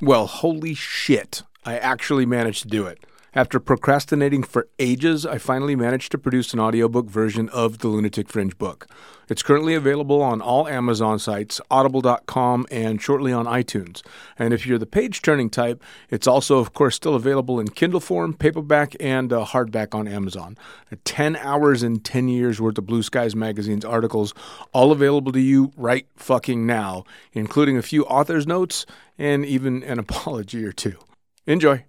Well, holy shit. I actually managed to do it. After procrastinating for ages, I finally managed to produce an audiobook version of the Lunatic Fringe book. It's currently available on all Amazon sites, audible.com, and shortly on iTunes. And if you're the page turning type, it's also, of course, still available in Kindle form, paperback, and uh, hardback on Amazon. 10 hours and 10 years worth of Blue Skies Magazine's articles, all available to you right fucking now, including a few author's notes and even an apology or two. Enjoy.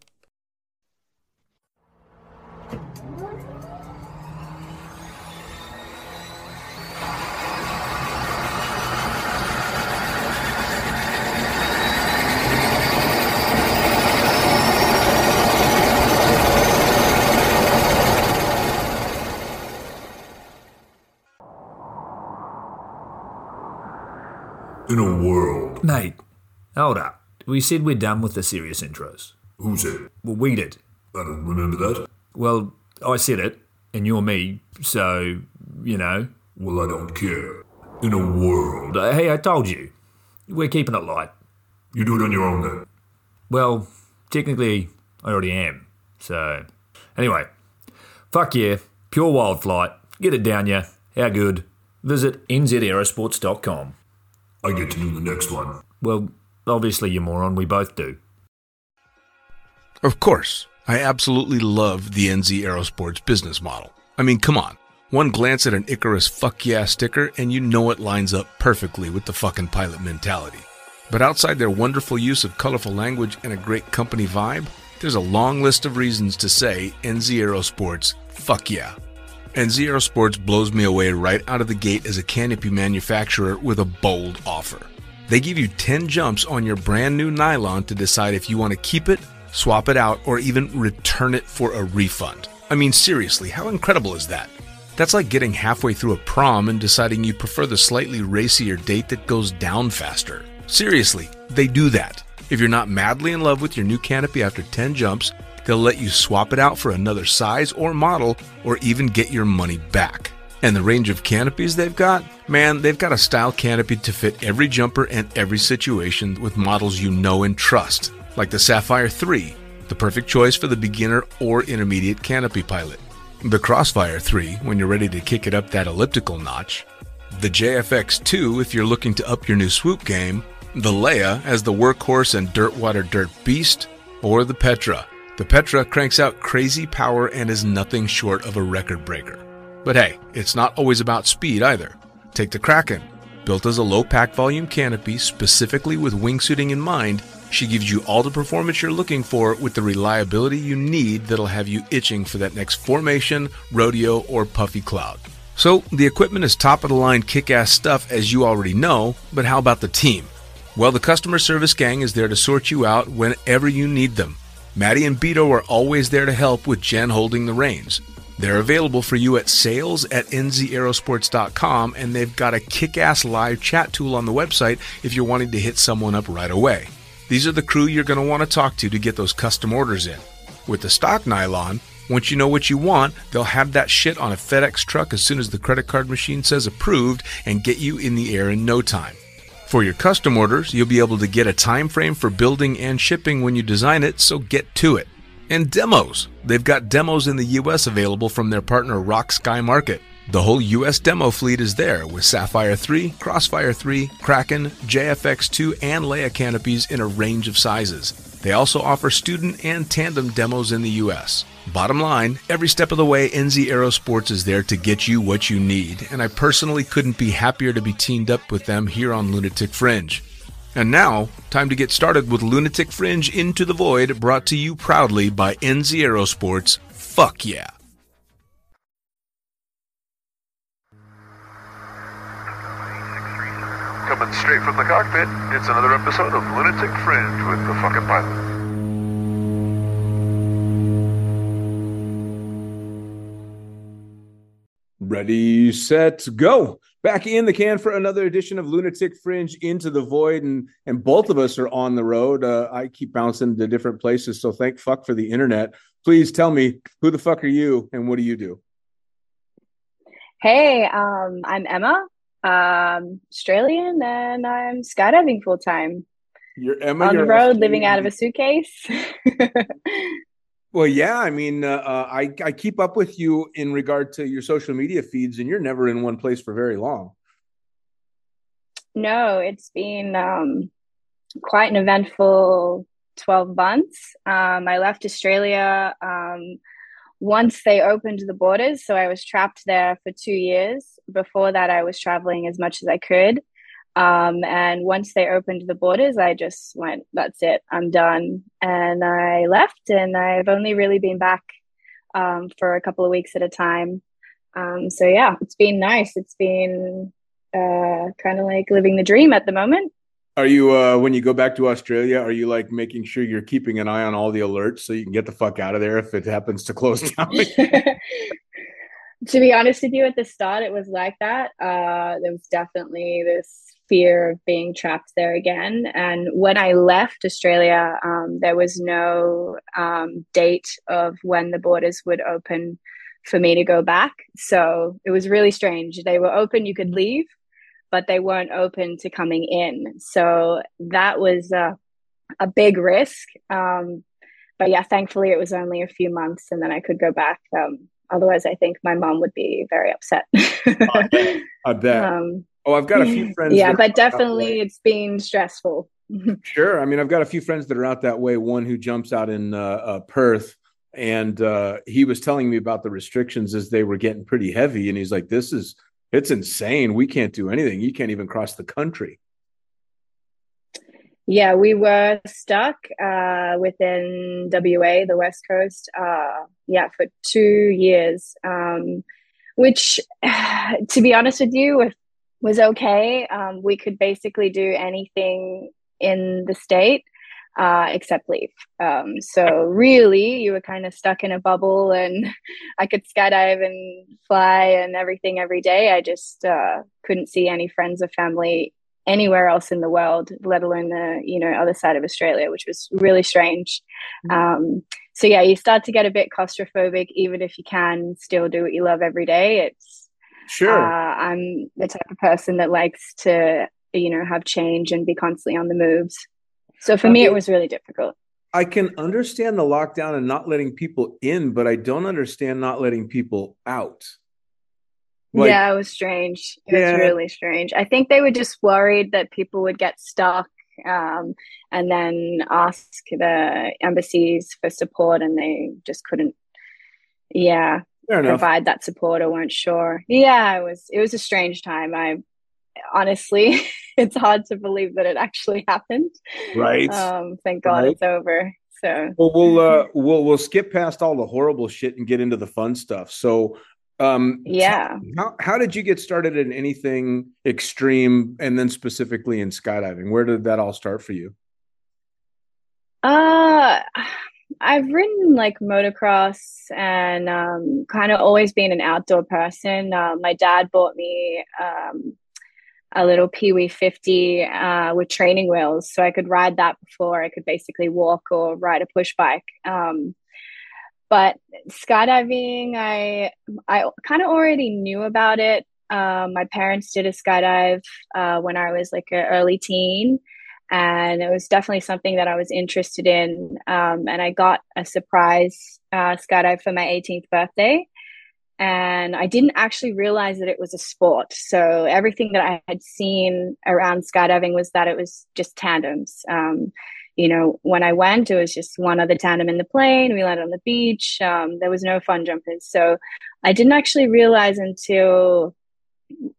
In a world. Mate, hold up. We said we're done with the serious intros. Who said? Well, we did. I don't remember that. Well, I said it, and you're me, so, you know. Well, I don't care. In a world. Uh, Hey, I told you. We're keeping it light. You do it on your own then. Well, technically, I already am. So, anyway, fuck yeah. Pure wild flight. Get it down ya. How good? Visit nzaerosports.com. I get to do the next one. Well, obviously, you moron. We both do. Of course, I absolutely love the NZ Aerosports business model. I mean, come on. One glance at an Icarus fuck yeah sticker and you know it lines up perfectly with the fucking pilot mentality. But outside their wonderful use of colorful language and a great company vibe, there's a long list of reasons to say NZ Aerosports fuck yeah. NZ Aerosports blows me away right out of the gate as a canopy manufacturer with a bold offer. They give you 10 jumps on your brand new nylon to decide if you want to keep it, swap it out, or even return it for a refund. I mean, seriously, how incredible is that? That's like getting halfway through a prom and deciding you prefer the slightly racier date that goes down faster. Seriously, they do that. If you're not madly in love with your new canopy after 10 jumps, they'll let you swap it out for another size or model or even get your money back. And the range of canopies they've got? Man, they've got a style canopy to fit every jumper and every situation with models you know and trust, like the Safire 3, the perfect choice for the beginner or intermediate canopy pilot. The Crossfire 3, when you're ready to kick it up that elliptical notch. The JFX 2, if you're looking to up your new swoop game. The Leia as the workhorse and dirt water dirt beast. Or the Petra. The Petra cranks out crazy power and is nothing short of a record breaker. But hey, it's not always about speed either. Take the Kraken. Built as a low pack volume canopy specifically with wingsuiting in mind, she gives you all the performance you're looking for with the reliability you need that'll have you itching for that next formation, rodeo, or puffy cloud. So, the equipment is top of the line kick ass stuff as you already know, but how about the team? Well, the customer service gang is there to sort you out whenever you need them. Maddie and Beto are always there to help with Jen holding the reins. They're available for you at sales at nzaerosports.com and they've got a kick ass live chat tool on the website if you're wanting to hit someone up right away. These are the crew you're going to want to talk to to get those custom orders in. With the stock nylon, once you know what you want, they'll have that shit on a FedEx truck as soon as the credit card machine says approved and get you in the air in no time. For your custom orders, you'll be able to get a time frame for building and shipping when you design it, so get to it. And demos. They've got demos in the US available from their partner Rock Sky Market. The whole US demo fleet is there with Safire 3, Crossfire 3, Kraken, JFX2, and Leia canopies in a range of sizes. They also offer student and tandem demos in the US. Bottom line, every step of the way, NZ Aerosports is there to get you what you need, and I personally couldn't be happier to be teamed up with them here on Lunatic Fringe. And now, time to get started with Lunatic Fringe Into the Void, brought to you proudly by NZ Aerosports. Fuck yeah. Coming straight from the cockpit, it's another episode of Lunatic Fringe with the fucking pilot. Ready, set, go. Back in the can for another edition of Lunatic Fringe Into the Void. And and both of us are on the road. Uh, I keep bouncing to different places. So thank fuck for the internet. Please tell me who the fuck are you and what do you do? Hey, um, I'm Emma, um, Australian, and I'm skydiving full time. You're Emma. on the road, living out of a suitcase. Well, yeah. I mean, uh, uh, I I keep up with you in regard to your social media feeds, and you're never in one place for very long. no, it's been um, quite an eventful 12 months. Um, I left Australia um, once they opened the borders. So I was trapped there for two years. Before that, I was traveling as much as I could. Um, and once they opened the borders, I just went, that's it, I'm done. And I left, and I've only really been back um, for a couple of weeks at a time. Um, so yeah, it's been nice. It's been uh, kind of like living the dream at the moment. Are you uh, when you go back to Australia? Are you like making sure you're keeping an eye on all the alerts so you can get the fuck out of there if it happens to close down? to be honest with you, at the start, it was like that. Uh, there was definitely this fear of being trapped there again. And when I left Australia, um, there was no um, date of when the borders would open for me to go back. So it was really strange. They were open, you could leave, but they weren't open to coming in. So that was a, a big risk. Um, but yeah, thankfully it was only a few months and then I could go back. Um, otherwise, I think my mom would be very upset. I bet. I bet. um, oh, I've got a few friends. yeah, but definitely it's been stressful. Sure. I mean, I've got a few friends that are out that way. One who jumps out in uh, uh, Perth, and uh, he was telling me about the restrictions as they were getting pretty heavy. And he's like, "This is it's insane. We can't do anything. You can't even cross the country." Yeah, we were stuck uh, within WA, the West Coast, uh, yeah, for two years, um, which, to be honest with you, was- okay. Um, we could basically do anything in the state uh, except leave. Um, so, really, you were kind of stuck in a bubble, and I could skydive and fly and everything every day. I just uh, couldn't see any friends or family anywhere else in the world, let alone the you know other side of Australia, which was really strange. Um, so yeah, you start to get a bit claustrophobic, even if you can still do what you love every day. It's Sure. uh, I'm the type of person that likes to you know have change and be constantly on the moves. So for me, Okay. it was really difficult. I can understand the lockdown and not letting people in, but I don't understand not letting people out. Like, yeah, it was strange. It Yeah. was really strange. I think they were just worried that people would get stuck um, and then ask the embassies for support, and they just couldn't. Yeah, provide that support or weren't sure. Yeah, it was it was a strange time. I honestly, it's hard to believe that it actually happened. Right. Um, thank God Right. it's over. So Well, we'll uh, we'll we'll skip past all the horrible shit and get into the fun stuff. So, um, yeah. how how did you get started in anything extreme, and then specifically in skydiving? Where did that all start for you? Uh, I've ridden like motocross and um, kind of always been an outdoor person. Uh, my dad bought me um, a little Pee Wee 50 uh, with training wheels, so I could ride that before I could basically walk or ride a push bike. Um, but skydiving, I I kind of already knew about it. Um, my parents did a skydive uh, when I was like an early teen and it was definitely something that I was interested in. Um, and I got a surprise uh, skydive for my 18th birthday, and I didn't actually realize that it was a sport. So everything that I had seen around skydiving was that it was just tandems. Um, you know, when I went, it was just one other tandem in the plane. We landed on the beach. Um, there was no fun jumpers. So I didn't actually realize until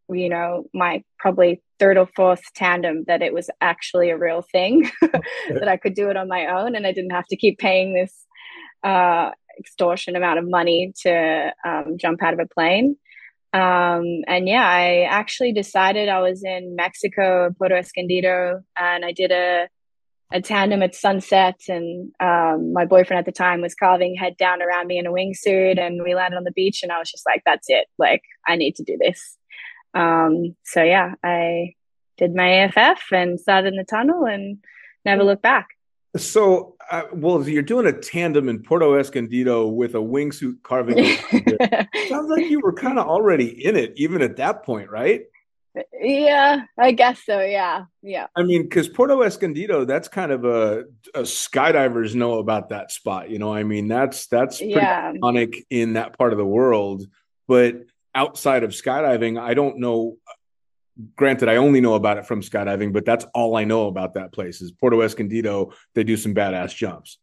you know my probably third or fourth tandem that it was actually a real thing that I could do it on my own and I didn't have to keep paying this uh, extortion amount of money to um, jump out of a plane. Um, and yeah, I actually decided I was in Mexico, Puerto Escondido, and I did a a tandem at sunset and um, my boyfriend at the time was carving head down around me in a wingsuit and we landed on the beach and I was just like, that's it. Like, I need to do this. Um, so yeah, I did my AFF and started in the tunnel and never looked back. So, uh, well, you're doing a tandem in Puerto Escondido with a wingsuit carving. sounds like you were kind of already in it, even at that point, right? Yeah, I guess so. Yeah, yeah. I mean, because Puerto Escondido, that's kind of a, a, skydivers know about that spot. You know, I mean, that's that's pretty yeah. iconic in that part of the world. But outside of skydiving, I don't know. Granted, I only know about it from skydiving, but that's all I know about that place is Puerto Escondido. They do some badass jumps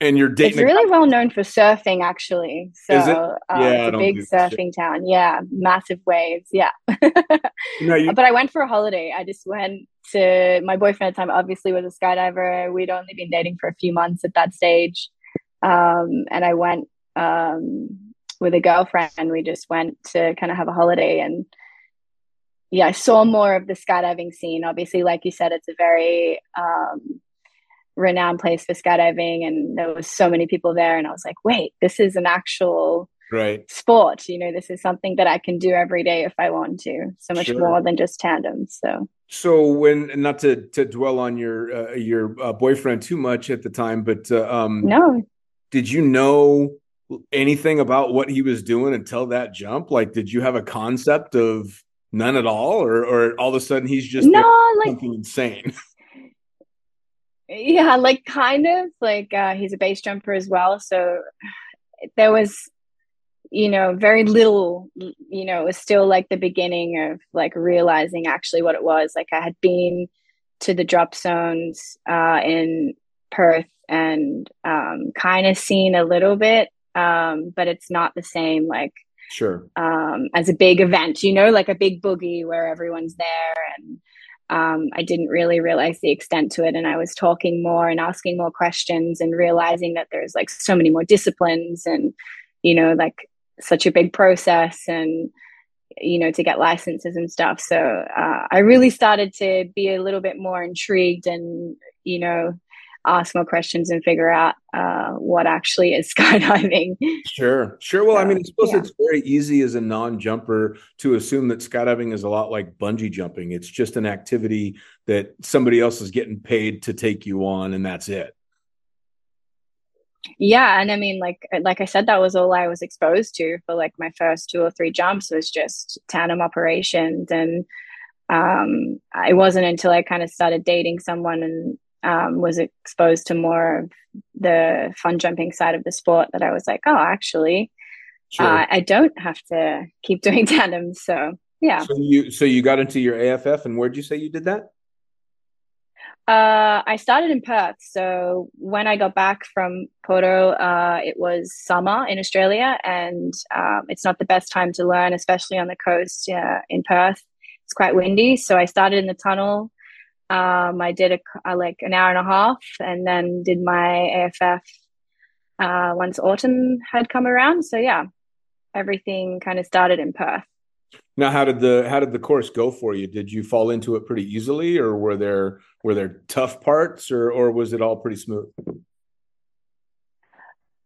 and you're dating. It's really well known for surfing, actually. So Is it? Uh, yeah, it's a big surfing town. Yeah, massive waves. Yeah. no, you... But I went for a holiday. I just went to my boyfriend at the time. Obviously, was a skydiver. We'd only been dating for a few months at that stage, um, and I went um, with a girlfriend. We just went to kind of have a holiday and. Yeah, I saw more of the skydiving scene. Obviously, like you said, it's a very um, renowned place for skydiving and there was so many people there and i was like wait this is an actual right. sport. You know this is something that i can do every day if i want to. So much sure. more than just tandem so. So when not to to dwell on your uh, your uh, boyfriend too much at the time but uh, um no. did you know anything about what he was doing until that jump? Like did you have a concept of none at all or or all of a sudden he's just no like something insane? Yeah like kind of like uh, he's a base jumper as well so there was you know very little you know it was still like the beginning of like realizing actually what it was. Like i had been to the drop zones uh, in perth and um, kind of seen a little bit um, but it's not the same like sure um, as a big event you know like a big boogie where everyone's there and um, I didn't really realize the extent to it. And I was talking more and asking more questions and realizing that there's like so many more disciplines and, you know, like such a big process and, you know, to get licenses and stuff. So uh, I really started to be a little bit more intrigued and, you know, ask more questions and figure out uh, what actually is skydiving. Sure, sure. Well, so, I mean, I suppose yeah. it's very easy as a non-jumper to assume that skydiving is a lot like bungee jumping. It's just an activity that somebody else is getting paid to take you on, and that's it. Yeah, and I mean, like like I said, that was all I was exposed to for like my first two or three jumps was just tandem operations and um, it wasn't until I kind of started dating someone and um, was exposed to more of the fun jumping side of the sport that I was like, oh, actually, sure. uh, I don't have to keep doing tandems. So yeah. So you so you got into your AFF, and where'd you say you did that? Uh, I started in Perth. So when I got back from Porto, uh, it was summer in Australia, and um, it's not the best time to learn, especially on the coast uh, in Perth. It's quite windy. So I started in the tunnel um, I did a, a, like an hour and a half, and then did my AFF uh, once autumn had come around. So yeah, everything kind of started in Perth. Now, how did the how did the course go for you? Did you fall into it pretty easily, or were there were there tough parts, or or was it all pretty smooth?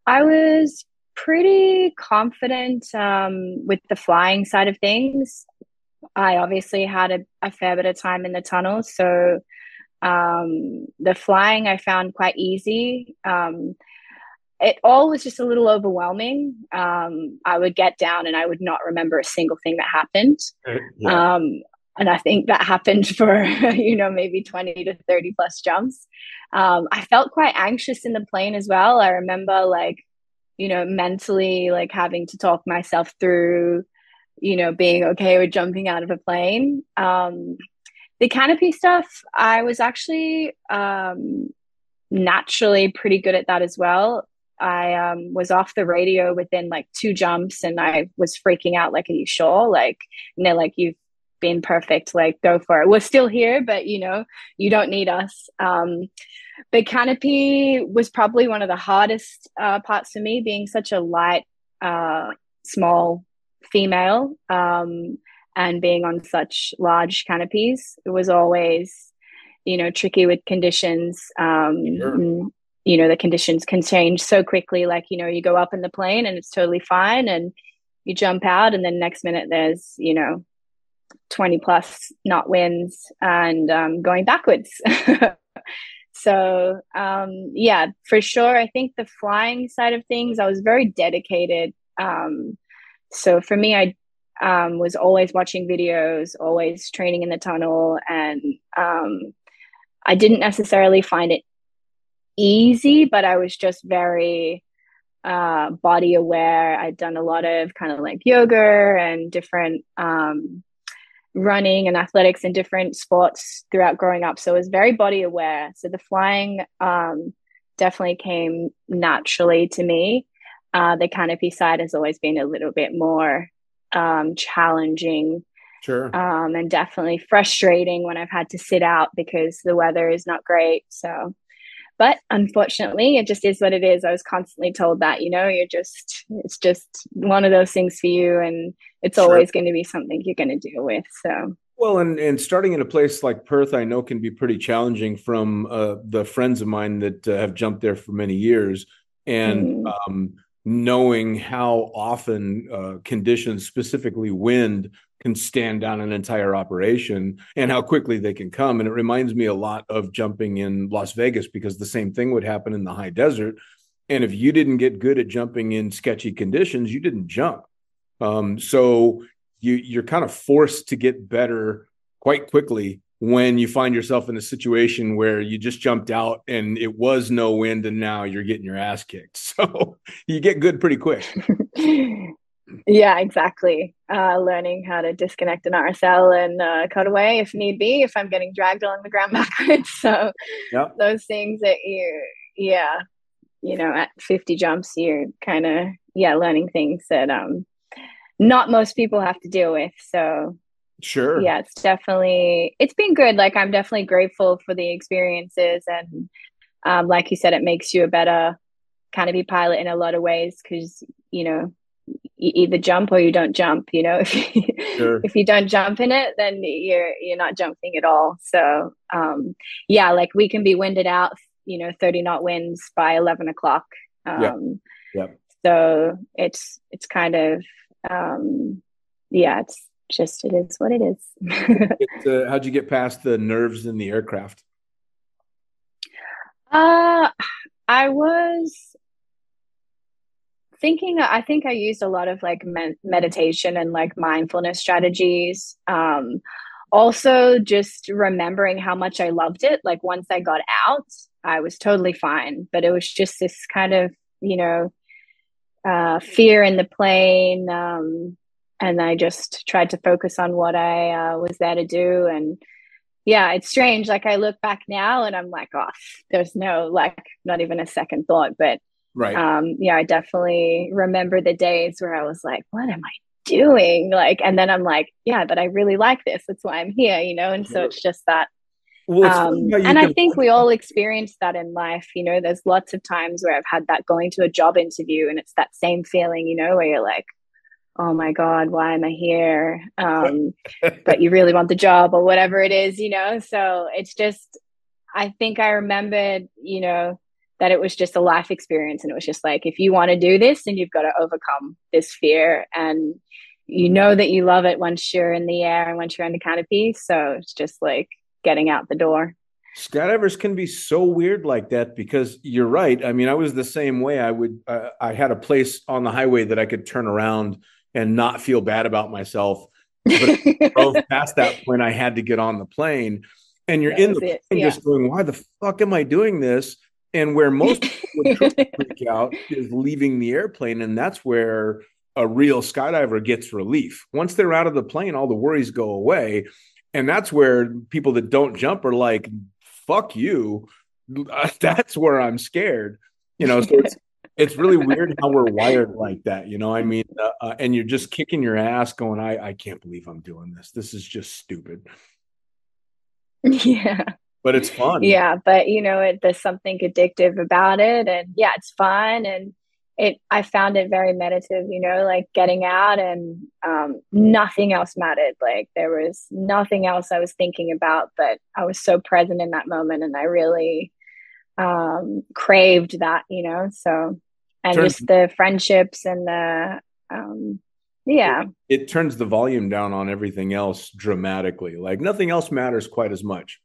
I was pretty confident um, with the flying side of things. I obviously had a, a fair bit of time in the tunnels. So um, the flying I found quite easy. Um, it all was just a little overwhelming. Um, I would get down and I would not remember a single thing that happened. Yeah. Um, and I think that happened for, you know, maybe 20 to 30 plus jumps. Um, I felt quite anxious in the plane as well. I remember like, you know, mentally like having to talk myself through you know, being okay with jumping out of a plane. Um, the canopy stuff, I was actually um, naturally pretty good at that as well. I um, was off the radio within like two jumps and I was freaking out like, are you sure? Like, you know, like you've been perfect, like go for it. We're still here, but you know, you don't need us. Um, but canopy was probably one of the hardest uh, parts for me, being such a light, uh, small female um, and being on such large canopies. It was always, you know, tricky with conditions. Um, sure. you know, the conditions can change so quickly. Like, you know, you go up in the plane and it's totally fine and you jump out and then next minute there's, you know, 20 plus knot winds and um, going backwards. so um, yeah, for sure. I think the flying side of things, I was very dedicated um, so for me, I um, was always watching videos, always training in the tunnel, and um, I didn't necessarily find it easy, but I was just very uh, body aware. I'd done a lot of kind of like yoga and different um, running and athletics and different sports throughout growing up. So I was very body aware. So the flying um, definitely came naturally to me. Uh, the canopy side has always been a little bit more um, challenging. Sure. Um, and definitely frustrating when I've had to sit out because the weather is not great. So, but unfortunately, it just is what it is. I was constantly told that, you know, you're just, it's just one of those things for you. And it's Sure. always going to be something you're going to deal with. So, Well, and and starting in a place like Perth, I know can be pretty challenging. From uh, the friends of mine that uh, have jumped there for many years, and Mm. um, knowing how often uh, conditions, specifically wind, can stand down an entire operation, and how quickly they can come. And it reminds me a lot of jumping in Las Vegas because the same thing would happen in the high desert. And if you didn't get good at jumping in sketchy conditions, you didn't jump. Um, so you you're kind of forced to get better quite quickly when you find yourself in a situation where you just jumped out and it was no wind and now you're getting your ass kicked. So you get good pretty quick. yeah, exactly. Uh, learning how to disconnect an RSL and uh, cut away if need be, if I'm getting dragged along the ground backwards. So Yep. those things that you, yeah, you know, at 50 jumps, you're kind of, yeah, learning things that um, not most people have to deal with. So Sure. yeah, it's definitely, it's been good. Like I'm definitely grateful for the experiences. And um, like you said, it makes you a better canopy pilot in a lot of ways because, you know, you either jump or you don't jump you know if you, Sure. if you don't jump in it then you're you're not jumping at all so um yeah like we can be winded out you know 30 knot winds by 11 o'clock um Yeah. Yep. so it's it's kind of um yeah it's just it is what it is It, uh, how'd you get past the nerves in the aircraft? Uh, I was thinking, I think I used a lot of like med- meditation and like mindfulness strategies. Um, also, just remembering how much I loved it. Like, once I got out, I was totally fine, but it was just this kind of, you know, uh, fear in the plane. Um, and I just tried to focus on what I uh, was there to do. And yeah, it's strange. Like I look back now and I'm like, oh, there's no like not even a second thought. But Right. um, yeah, I definitely remember the days where I was like, what am I doing? Like, and then I'm like, yeah, but I really like this. That's why I'm here, you know. And so it's just that. well, Um, and I think we all experience that in life. You know, there's lots of times where I've had that going to a job interview, and it's that same feeling, you know, where you're like, oh my god, why am I here? Um, but you really want the job or whatever it is, you know? So it's just, I think I remembered, you know, that it was just a life experience. And it was just like, if you want to do this, then you've got to overcome this fear. And you know that you love it once you're in the air and once you're in the canopy. So it's just like getting out the door. skydivers can be so weird like that because you're right. I mean, I was the same way. I would, uh, I had a place on the highway that I could turn around and not feel bad about myself. But drove past that point, I had to get on the plane, and you're That in the plane yeah. just going, "Why the fuck am I doing this?" And where most people would freak out is leaving the airplane, and that's where a real skydiver gets relief. Once they're out of the plane, all the worries go away, and that's where people that don't jump are like, "Fuck you." That's where I'm scared. You know, so it's it's really weird how we're wired like that. You know, I mean, uh, uh, and you're just kicking your ass, going, "I I can't believe I'm doing this. This is just stupid." yeah. But it's fun. yeah but you know it, there's something addictive about it and yeah it's fun and it i found it very meditative you know like getting out and um, nothing else mattered like there was nothing else i was thinking about but i was so present in that moment and i really um, craved that you know so and Turns- just the friendships and the um, yeah It turns the volume down on everything else dramatically. Like nothing else matters quite as much.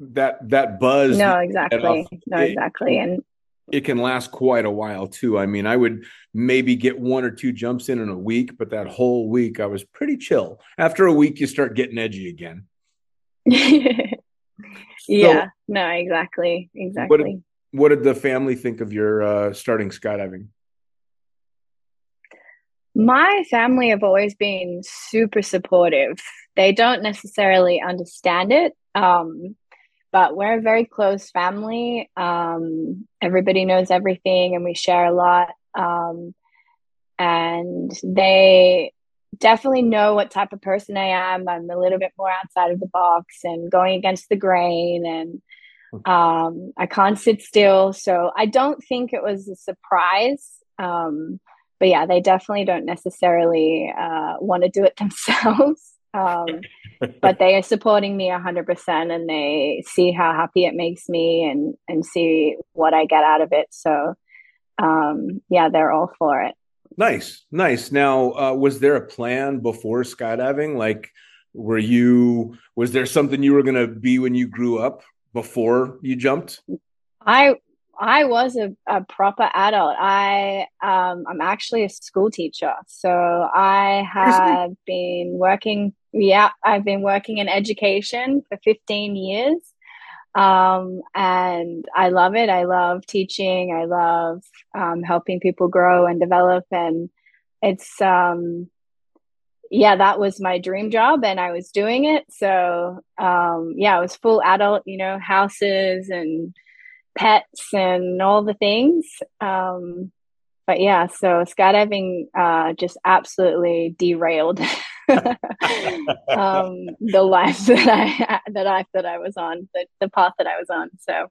That that buzz. no that you get exactly off- no it- exactly and it can last quite a while too. I mean, I would maybe get one or two jumps in in a week, but that whole week I was pretty chill. After a week, you start getting edgy again. yeah. No, exactly. Exactly. What, did the family think of your uh, starting skydiving? My family have always been super supportive. They don't necessarily understand it. Um, but we're a very close family. Um, everybody knows everything and we share a lot. Um, and they definitely know what type of person I am. I'm a little bit more outside of the box and going against the grain and um, I can't sit still. So I don't think it was a surprise. Um, but yeah, they definitely don't necessarily uh, want to do it themselves. Um, but they are supporting me 100% and they see how happy it makes me and, and see what I get out of it. So, um, yeah, they're all for it. Nice, nice. Now, uh, was there a plan before skydiving? Like, were you, was there something you were going to be when you grew up before you jumped? I I was a, a proper adult. I um, I'm actually a school teacher, so I have been working. Yeah, I've been working in education for 15 years, um, and I love it. I love teaching. I love um, helping people grow and develop, and it's um, yeah, that was my dream job, and I was doing it. So um, yeah, I was full adult. You know, houses and pets and all the things. Um, but yeah, so skydiving uh, just absolutely derailed um, the life that I that I that I was on, the, the path that I was on. So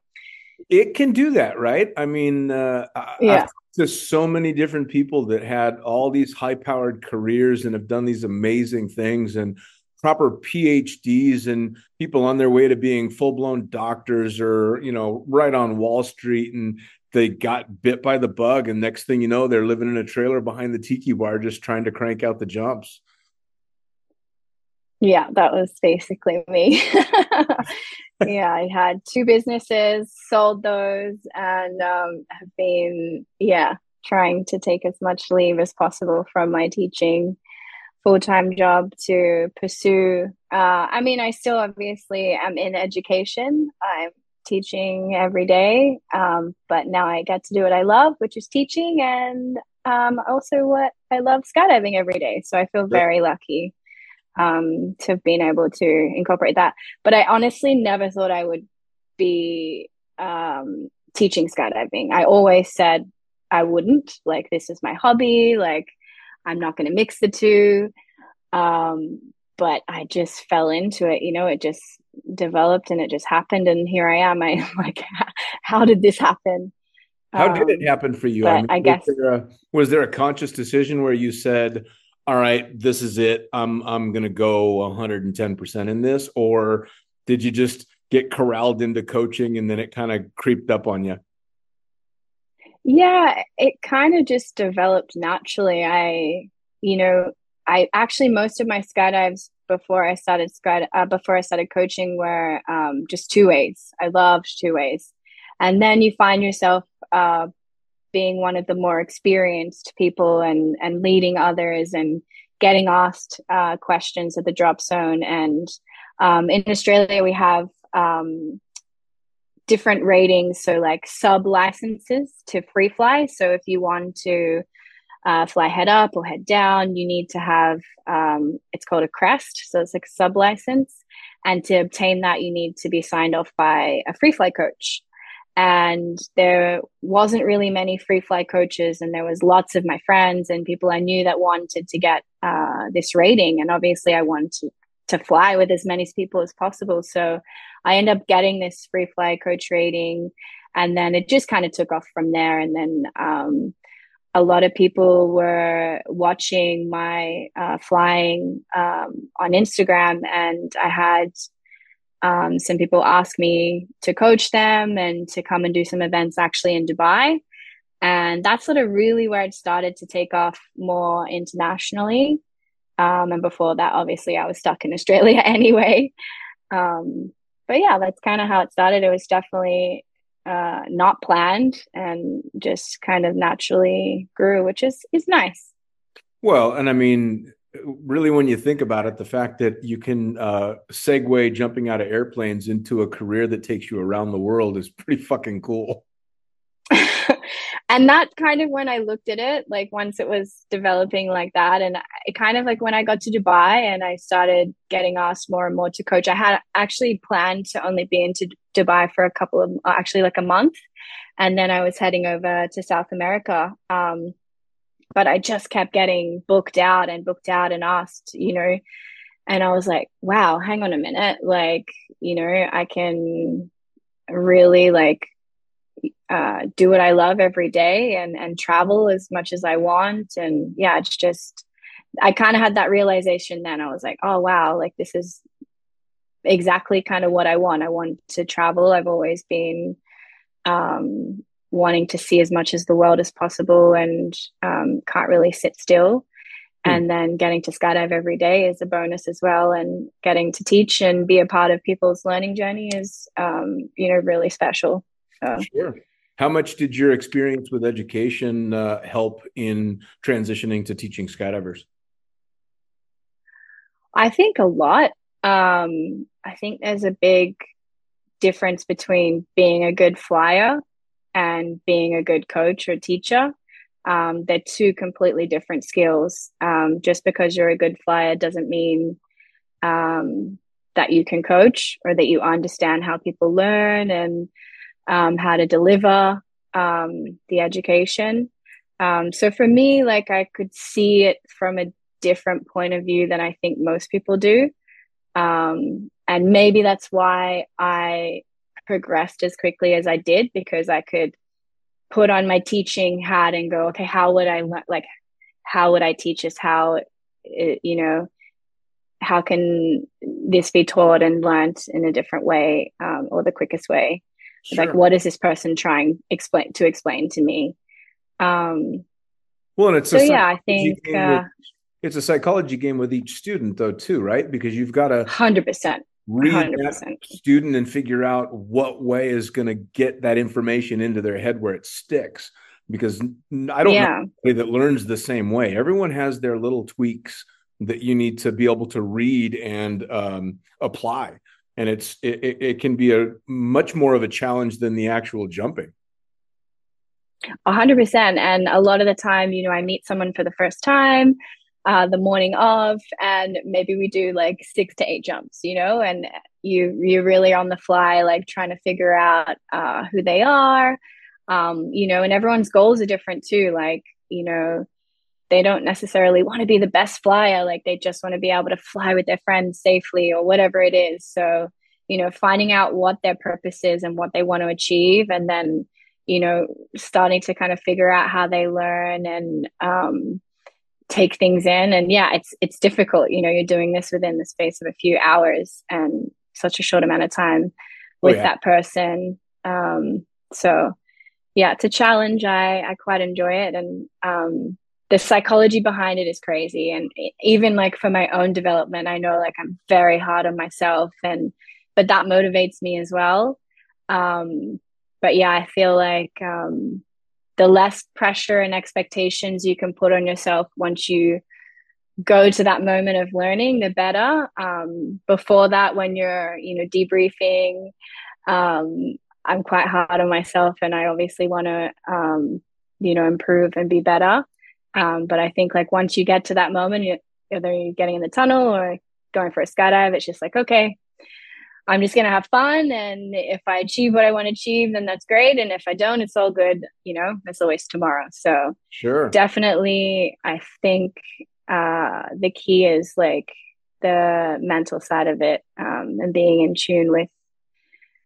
it can do that, right? I mean, uh, yeah. To so many different people that had all these high powered careers and have done these amazing things and proper PhDs and people on their way to being full blown doctors or, you know, right on Wall Street and they got bit by the bug. And next thing you know, they're living in a trailer behind the tiki bar just trying to crank out the jumps. Yeah, that was basically me. yeah, I had two businesses, sold those, and um, have been, yeah, trying to take as much leave as possible from my teaching full time job to pursue. Uh, I mean, I still obviously am in education. I'm teaching every day, um, but now I get to do what I love, which is teaching, and um, also what I love skydiving every day. So I feel very lucky um, to have been able to incorporate that. But I honestly never thought I would be um, teaching skydiving. I always said I wouldn't. Like, this is my hobby. Like, I'm not going to mix the two. Um, but I just fell into it. You know, it just developed and it just happened. And here I am. I'm like, how did this happen? How um, did it um, happen for you? I, mean, I guess was there, a, was there a conscious decision where you said, "All right, this is it. I'm I'm to go 110 percent in this," or did you just get corralled into coaching and then it kind of creeped up on you? Yeah, it kind of just developed naturally. I, you know, I actually most of my skydives before I started sky uh, before I started coaching were um, just two ways. I loved two ways, and then you find yourself uh, being one of the more experienced people and and leading others and getting asked uh, questions at the drop zone. And um, in Australia, we have um, different ratings. So, like sub licenses to free fly. So, if you want to uh, fly head up or head down, you need to have um, it's called a crest. So, it's like a sub license. And to obtain that, you need to be signed off by a free fly coach. And there wasn't really many free fly coaches, and there was lots of my friends and people I knew that wanted to get uh, this rating. And obviously, I wanted to, to fly with as many people as possible. So I end up getting this free fly coach rating, and then it just kind of took off from there. And then um, a lot of people were watching my uh, flying um, on Instagram, and I had um, some people ask me to coach them and to come and do some events actually in Dubai. And that's sort of really where it started to take off more internationally. Um, and before that, obviously, I was stuck in Australia anyway. Um, but yeah, that's kind of how it started. It was definitely uh, not planned and just kind of naturally grew, which is is nice. Well, and I mean, really, when you think about it, the fact that you can uh, segue jumping out of airplanes into a career that takes you around the world is pretty fucking cool. and that kind of when I looked at it, like once it was developing like that, and it kind of like when I got to Dubai and I started getting asked more and more to coach, I had actually planned to only be into Dubai for a couple of actually like a month, and then I was heading over to South America. Um, but I just kept getting booked out and booked out and asked, you know, and I was like, wow, hang on a minute, like you know, I can really like uh, do what I love every day and and travel as much as I want. And yeah, it's just I kind of had that realization then. I was like, oh wow, like this is exactly kind of what I want. I want to travel. I've always been um, wanting to see as much as the world as possible and um, can't really sit still. Mm. And then getting to skydive every day is a bonus as well. And getting to teach and be a part of people's learning journey is, um, you know, really special. So. Sure. How much did your experience with education uh, help in transitioning to teaching skydivers? I think a lot. Um, I think there's a big difference between being a good flyer and being a good coach or teacher. Um, they're two completely different skills. Um, just because you're a good flyer doesn't mean um, that you can coach or that you understand how people learn and um, how to deliver um, the education. Um, so for me, like I could see it from a different point of view than I think most people do. And maybe that's why I progressed as quickly as I did because I could put on my teaching hat and go, okay, how would I like, how would I teach this? How, you know, how can this be taught and learned in a different way um, or the quickest way? Sure. Like, what is this person trying explain to explain to me? Um, well, and it's so yeah, I think uh, it's a psychology game with each student, though, too, right? Because you've got to hundred percent read 100%. that student and figure out what way is going to get that information into their head where it sticks. Because I don't yeah. know that learns the same way. Everyone has their little tweaks that you need to be able to read and um, apply and it's it, it can be a much more of a challenge than the actual jumping a hundred percent and a lot of the time you know i meet someone for the first time uh, the morning of and maybe we do like six to eight jumps you know and you you're really on the fly like trying to figure out uh, who they are. Um, you know and everyone's goals are different too like you know they don't necessarily want to be the best flyer like they just want to be able to fly with their friends safely or whatever it is. So you know finding out what their purpose is and what they want to achieve and then you know starting to kind of figure out how they learn and um, take things in. And yeah it's it's difficult you know you're doing this within the space of a few hours and such a short amount of time oh, with oh, yeah. that person. Um, so yeah it's a challenge. I i quite enjoy it. And um, the psychology behind it is crazy. And even like for my own development i know like i'm very hard on myself and but that motivates me as well. Um but yeah i feel like um the less pressure and expectations you can put on yourself once you go to that moment of learning the better. Um before that when you're you know debriefing um i'm quite hard on myself and i obviously want to um you know improve and be better. Um, but I think like once you get to that moment, you, either you're getting in the tunnel or going for a skydive, it's just like, okay, I'm just going to have fun. And if I achieve what I want to achieve, then that's great. And if I don't, it's all good. You know, it's always tomorrow. So sure. Definitely, I think uh, the key is like the mental side of it um, and being in tune with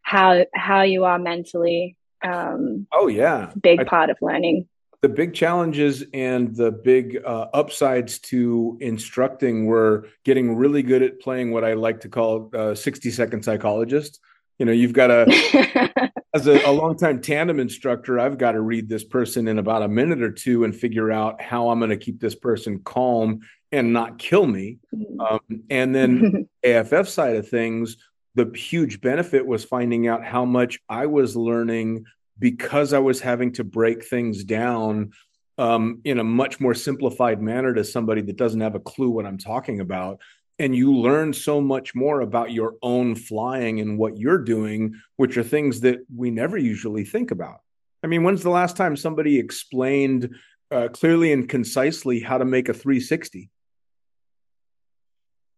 how how you are mentally um, oh yeah big I, part of learning the big challenges and the big uh, upsides to instructing were getting really good at playing what I like to call uh, 60 second psychologist. You know, you've got to, as a, a longtime tandem instructor, I've got to read this person in about a minute or two and figure out how I'm going to keep this person calm and not kill me. Mm-hmm. Um, and then AFF side of things, the huge benefit was finding out how much I was learning because I was having to break things down um, in a much more simplified manner to somebody that doesn't have a clue what I'm talking about. And you learn so much more about your own flying and what you're doing, which are things that we never usually think about. I mean, when's the last time somebody explained uh, clearly and concisely how to make a 360?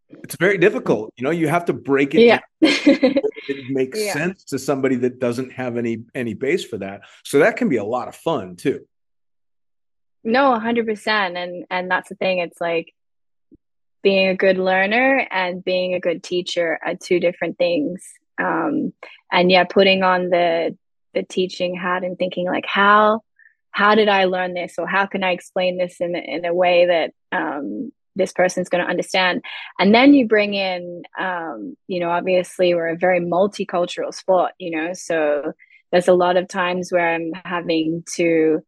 It's very difficult. You know, you have to break it yeah. it makes Yeah. sense to somebody that doesn't have any any base for that. So that can be a lot of fun too. No, 100%. And and that's the thing. It's like being a good learner and being a good teacher are two different things. Um, and yeah, putting on the the teaching hat and thinking like how how did I learn this or how can I explain this in in a way that um, this person's going to understand? And then you bring in, um, you know, obviously we're a very multicultural sport, you know, so there's a lot of times where I'm having to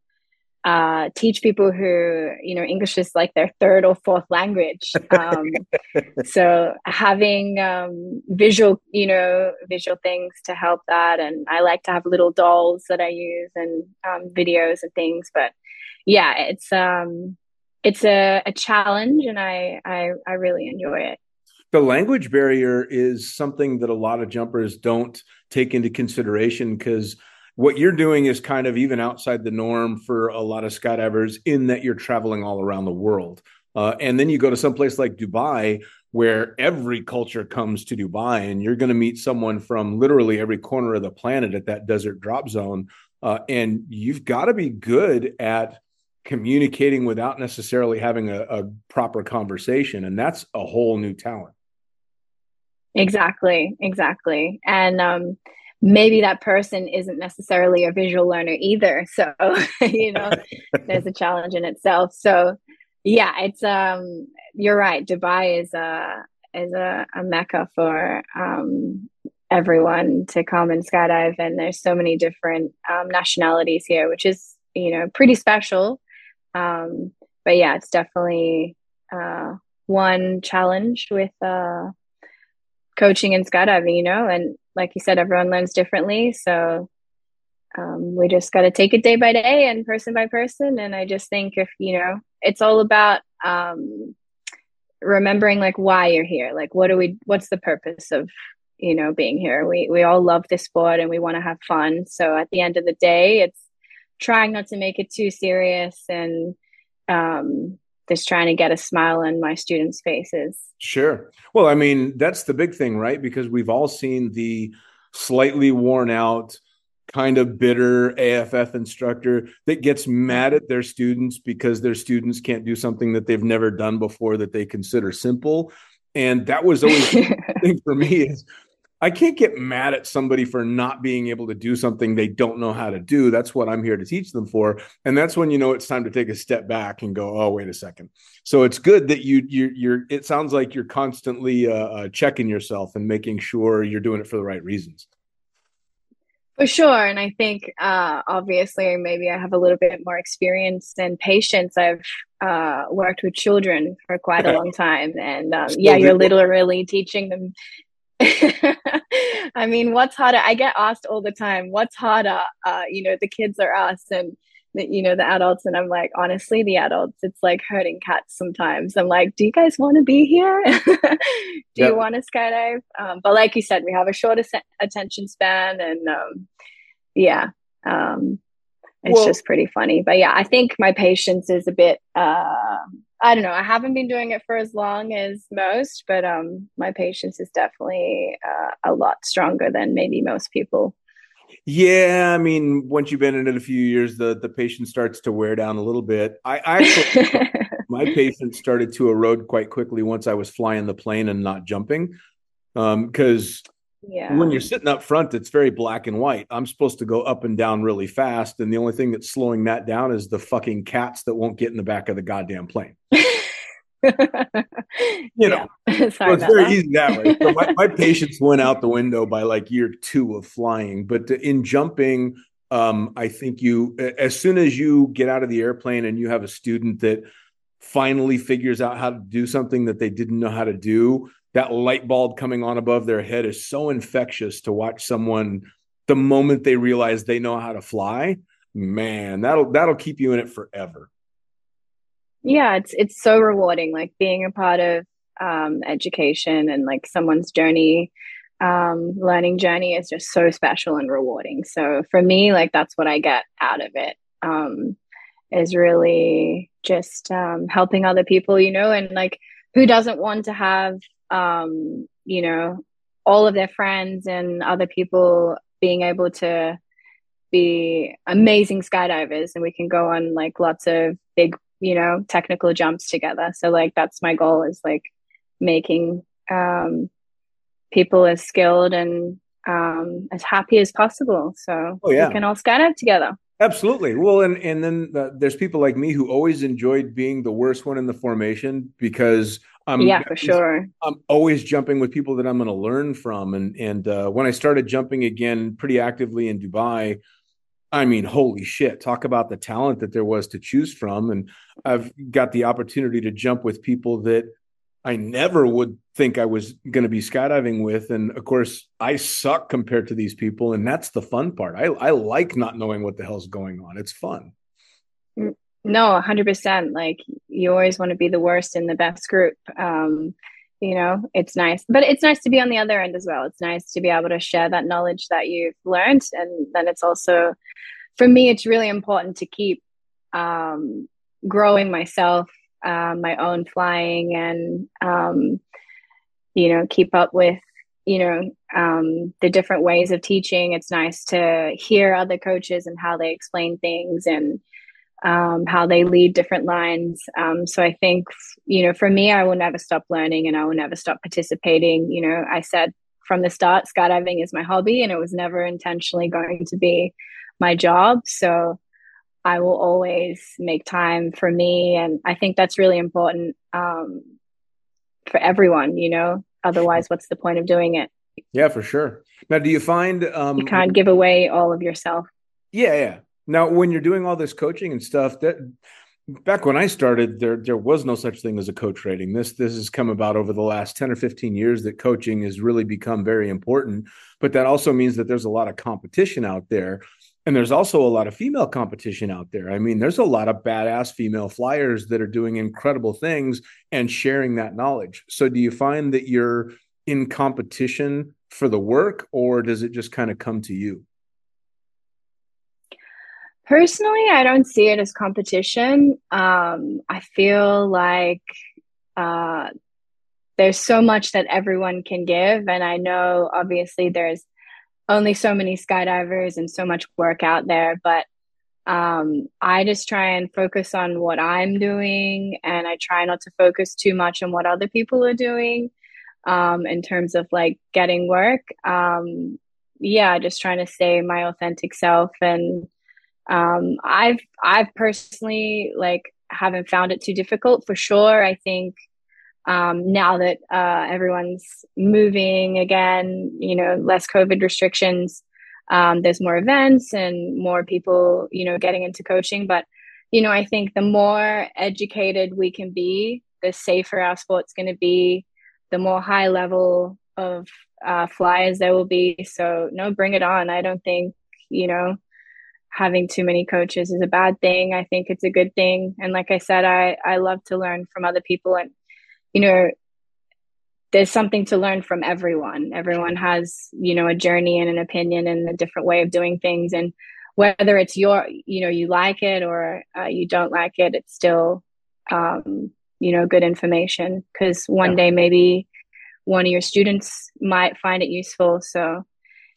uh, teach people who, you know, English is like their third or fourth language. Um, so having um, visual, you know, visual things to help that. And I like to have little dolls that I use and um, videos and things. But yeah, it's um, it's a, a challenge, and I, I I really enjoy it. The language barrier is something that a lot of jumpers don't take into consideration because what you're doing is kind of even outside the norm for a lot of skydivers in that you're traveling all around the world. Uh, and then you go to some place like Dubai, where every culture comes to Dubai, and you're going to meet someone from literally every corner of the planet at that desert drop zone. Uh, and you've got to be good at communicating without necessarily having a, a proper conversation. And that's a whole new talent. Exactly, exactly. And um, maybe that person isn't necessarily a visual learner either. So, you know, there's a challenge in itself. So, yeah, it's um you're right. Dubai is a is a, a mecca for um everyone to come and skydive and there's so many different um, nationalities here, which is, you know, pretty special. Um but yeah, it's definitely uh one challenge with uh coaching and skydiving, you know, and like you said, everyone learns differently. So um, we just got to take it day by day and person by person. And I just think if, you know, it's all about um, remembering like why you're here. Like, what do we, what's the purpose of, you know, being here? We, we all love this sport and we want to have fun. So at the end of the day, it's trying not to make it too serious and, um, just trying to get a smile on my students' faces. Sure. Well, I mean, that's the big thing, right? Because we've all seen the slightly worn out, kind of bitter AFF instructor that gets mad at their students because their students can't do something that they've never done before that they consider simple. And that was always the thing for me is I can't get mad at somebody for not being able to do something they don't know how to do. That's what I'm here to teach them for. And that's when you know it's time to take a step back and go, oh, wait a second. So it's good that you you you're. It sounds like you're constantly uh, uh, checking yourself and making sure you're doing it for the right reasons. For sure. And I think uh, obviously maybe I have a little bit more experience and patience. I've uh, worked with children for quite a long time. And um, yeah, you're literally teaching them. I mean, what's harder? I get asked all the time, what's harder? Uh, you know, the kids are us and the, you know, the adults. And I'm like, honestly, the adults, it's like herding cats sometimes. I'm like, do you guys want to be here? do Yep. you want to skydive? Um, but like you said, we have a short attention span and um, yeah, um, it's Well- just pretty funny. But yeah, I think my patience is a bit, uh, I don't know. I haven't been doing it for as long as most, but um, my patience is definitely uh, a lot stronger than maybe most people. Yeah, I mean, once you've been in it a few years, the the patience starts to wear down a little bit. I, I actually my patience started to erode quite quickly once I was flying the plane and not jumping. Um, because yeah. when you're sitting up front, it's very black and white. I'm supposed to go up and down really fast, and the only thing that's slowing that down is the fucking cats that won't get in the back of the goddamn plane. You know, Yeah. So it's very that. easy that way. So my, my patience went out the window by like year two of flying. But in jumping, um, I think you, as soon as you get out of the airplane and you have a student that finally figures out how to do something that they didn't know how to do, that light bulb coming on above their head is so infectious to watch someone the moment they realize they know how to fly man that'll that'll keep you in it forever. Yeah it's it's so rewarding like being a part of um, education and like someone's journey um, learning journey is just so special and rewarding. So for me like that's what i get out of it um, is really just um, helping other people you know and like who doesn't want to have um, you know all of their friends and other people being able to be amazing skydivers. And we can go on like lots of big you know technical jumps together. So like that's my goal is like making um people as skilled and um as happy as possible. So oh, yeah. we can all skydive together. Absolutely. Well and and then uh, there's people like me who always enjoyed being the worst one in the formation because I'm yeah for sure I'm always jumping with people that I'm going to learn from and and uh, when I started jumping again pretty actively in Dubai I mean, holy shit, talk about the talent that there was to choose from. And I've got the opportunity to jump with people that I never would think I was going to be skydiving with. And of course, I suck compared to these people. And that's the fun part. I, I like not knowing what the hell's going on. It's fun. No, 100%. Like, you always want to be the worst in the best group. Um, you know, it's nice, but it's nice to be on the other end as well. It's nice to be able to share that knowledge that you've learned. And then it's also, for me, it's really important to keep um, growing myself, uh, my own flying, and um, you know, keep up with you know um, the different ways of teaching. It's nice to hear other coaches and how they explain things and um, how they lead different lines. Um, so I think you know, for me, I will never stop learning and I will never stop participating. You know, I said from the start, skydiving is my hobby, and it was never intentionally going to be my job. So I will always make time for me. And I think that's really important um, for everyone, you know, otherwise, what's the point of doing it? Yeah, for sure. Now, do you find um, you can't give away all of yourself? Yeah, yeah. Now, when you're doing all this coaching and stuff, that back when I started, there there was no such thing as a coach rating. This this has come about over the last ten or fifteen years that coaching has really become very important. But that also means that there's a lot of competition out there. And there's also a lot of female competition out there. I mean, there's a lot of badass female flyers that are doing incredible things and sharing that knowledge. So, do you find that you're in competition for the work, or does it just kind of come to you? Personally, I don't see it as competition. Um, I feel like uh, there's so much that everyone can give. And I know obviously there's only so many skydivers and so much work out there but um, i just try and focus on what i'm doing and i try not to focus too much on what other people are doing um, in terms of like getting work um, yeah just trying to stay my authentic self and um, i've i've personally like haven't found it too difficult for sure i think um, now that uh, everyone's moving again, you know, less COVID restrictions, um, there's more events and more people, you know, getting into coaching. But, you know, I think the more educated we can be, the safer our sport's going to be, the more high level of uh, flyers there will be. So, no, bring it on. I don't think, you know, having too many coaches is a bad thing. I think it's a good thing. And like I said, I, I love to learn from other people and you know there's something to learn from everyone everyone has you know a journey and an opinion and a different way of doing things and whether it's your you know you like it or uh, you don't like it it's still um, you know good information because one yeah. day maybe one of your students might find it useful so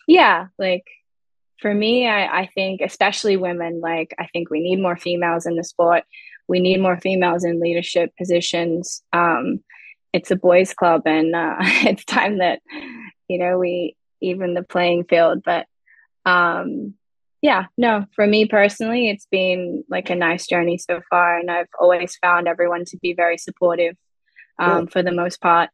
yeah like for me I, I think especially women like i think we need more females in the sport we need more females in leadership positions. Um, it's a boys' club, and uh, it's time that you know we even the playing field. But um, yeah, no, for me personally, it's been like a nice journey so far, and I've always found everyone to be very supportive um, for the most part.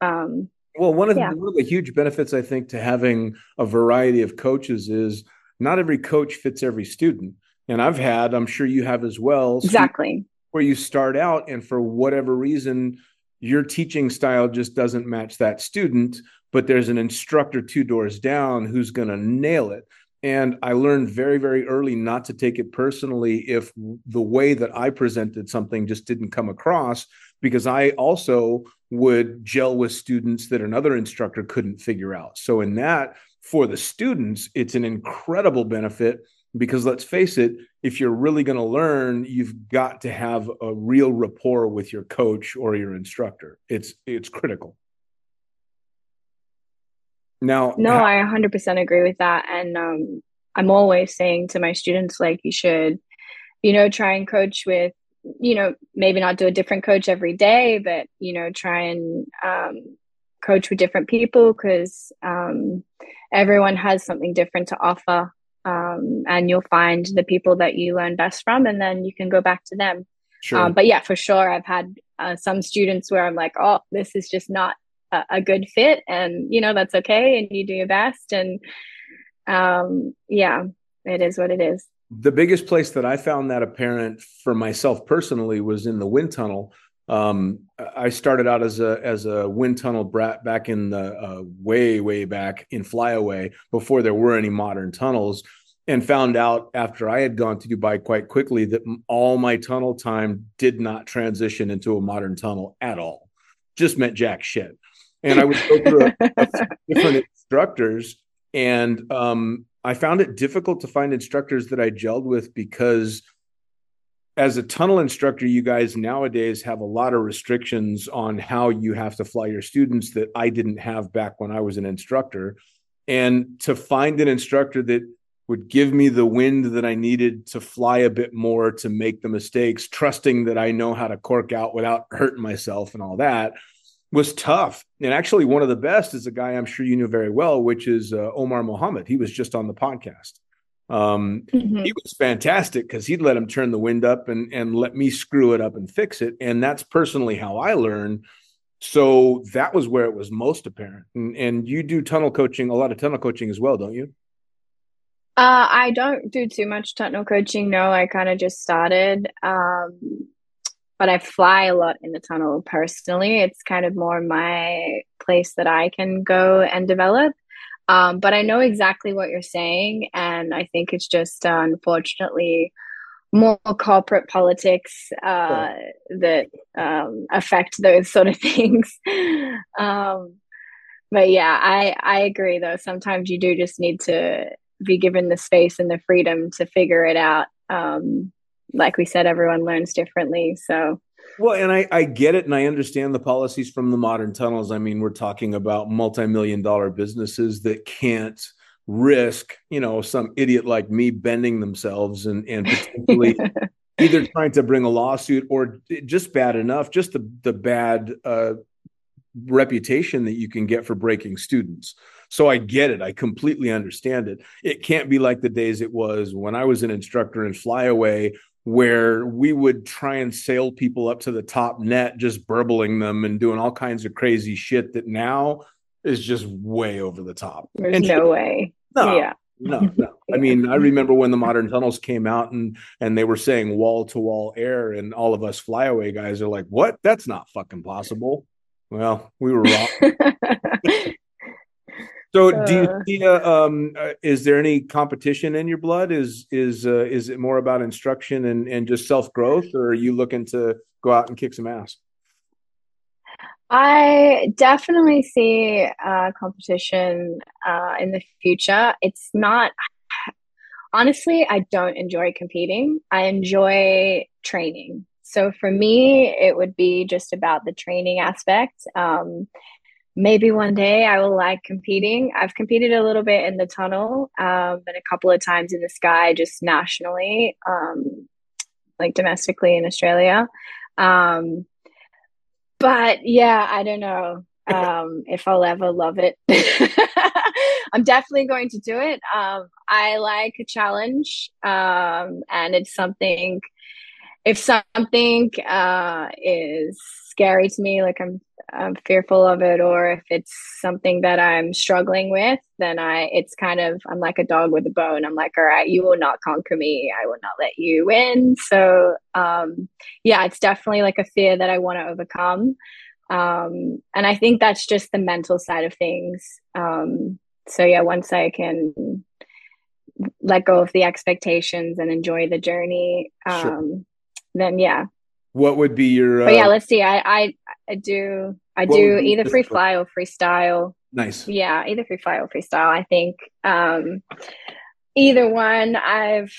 Um, well, one of, yeah. the, one of the huge benefits I think to having a variety of coaches is not every coach fits every student and I've had, I'm sure you have as well. Exactly. Where you start out and for whatever reason, your teaching style just doesn't match that student, but there's an instructor two doors down who's going to nail it. And I learned very, very early not to take it personally if the way that I presented something just didn't come across, because I also would gel with students that another instructor couldn't figure out. So, in that, for the students, it's an incredible benefit because let's face it, if you're really going to learn, you've got to have a real rapport with your coach or your instructor. It's it's critical. Now, no, how- I 100% agree with that. And um, I'm always saying to my students, like, you should, you know, try and coach with, you know, maybe not do a different coach every day, but, you know, try and um, coach with different people because um, everyone has something different to offer. Um, and you'll find the people that you learn best from, and then you can go back to them. Sure. Um, but yeah, for sure, I've had uh, some students where I'm like, oh, this is just not a, good fit and you know that's okay and you do your best and um yeah it is what it is. The biggest place that i found that apparent for myself personally was in the wind tunnel. Um, I started out as a as a wind tunnel brat back in the uh, way way back in Flyaway before there were any modern tunnels, and found out after I had gone to Dubai quite quickly that all my tunnel time did not transition into a modern tunnel at all. Just meant jack shit and I would go through a, a different instructors, and um, I found it difficult to find instructors that I gelled with because as a tunnel instructor, you guys nowadays have a lot of restrictions on how you have to fly your students that I didn't have back when I was an instructor. And to find an instructor that would give me the wind that I needed to fly a bit more to make the mistakes, trusting that I know how to cork out without hurting myself and all that was tough. And actually, one of the best is a guy I'm sure you knew very well, which is uh, Omar Mohammed. He was just on the podcast. Um, mm-hmm. He was fantastic because he'd let him turn the wind up and and let me screw it up and fix it. And that's personally how I learn. So that was where it was most apparent. And, and you do tunnel coaching, a lot of tunnel coaching as well, don't you? Uh, I don't do too much tunnel coaching. No, I kind of just started. Um, but I fly a lot in the tunnel personally. It's kind of more my place that I can go and develop. Um, but I know exactly what you're saying. And I think it's just uh, unfortunately more corporate politics uh, that um, affect those sort of things. um, but yeah, I, I agree though. Sometimes you do just need to be given the space and the freedom to figure it out. Um, like we said, everyone learns differently. So, well, and I, I get it and I understand the policies from the modern tunnels. I mean, we're talking about multi million dollar businesses that can't risk, you know, some idiot like me bending themselves and, and potentially either trying to bring a lawsuit or just bad enough, just the, the bad uh, reputation that you can get for breaking students. So I get it. I completely understand it. It can't be like the days it was when I was an instructor in Flyaway where we would try and sail people up to the top net, just burbling them and doing all kinds of crazy shit that now is just way over the top. There's and no way. No, yeah. No, no. I mean, I remember when the modern tunnels came out and and they were saying wall to wall air, and all of us flyaway guys are like, "What? That's not fucking possible." Well, we were wrong. So, uh, do you uh. see? Uh, um, uh, is there any competition in your blood? Is is uh, is it more about instruction and and just self growth, or are you looking to go out and kick some ass? I definitely see uh, competition in the future. It's not honestly. I don't enjoy competing. I enjoy training. So for me, it would be just about the training aspect. Um, maybe one day I will like competing. I've competed a little bit in the tunnel um, and a couple of times in the sky, just nationally, um, like domestically in Australia. Um, but yeah, I don't know um, if I'll ever love it. I'm definitely going to do it. Um, I like a challenge, um, and it's something. If something uh, is scary to me, like I'm I'm fearful of it or if it's something that I'm struggling with, then I it's kind of I'm like a dog with a bone. I'm like, all right, you will not conquer me. I will not let you win. So um yeah, it's definitely like a fear that I want to overcome. Um, and I think that's just the mental side of things. Um, so yeah, once I can let go of the expectations and enjoy the journey, um, sure. then yeah. What would be your? Uh, but yeah, uh, let's see. I I, I do I do either free fly or freestyle. Nice. Yeah, either free fly or freestyle. I think um, either one. I've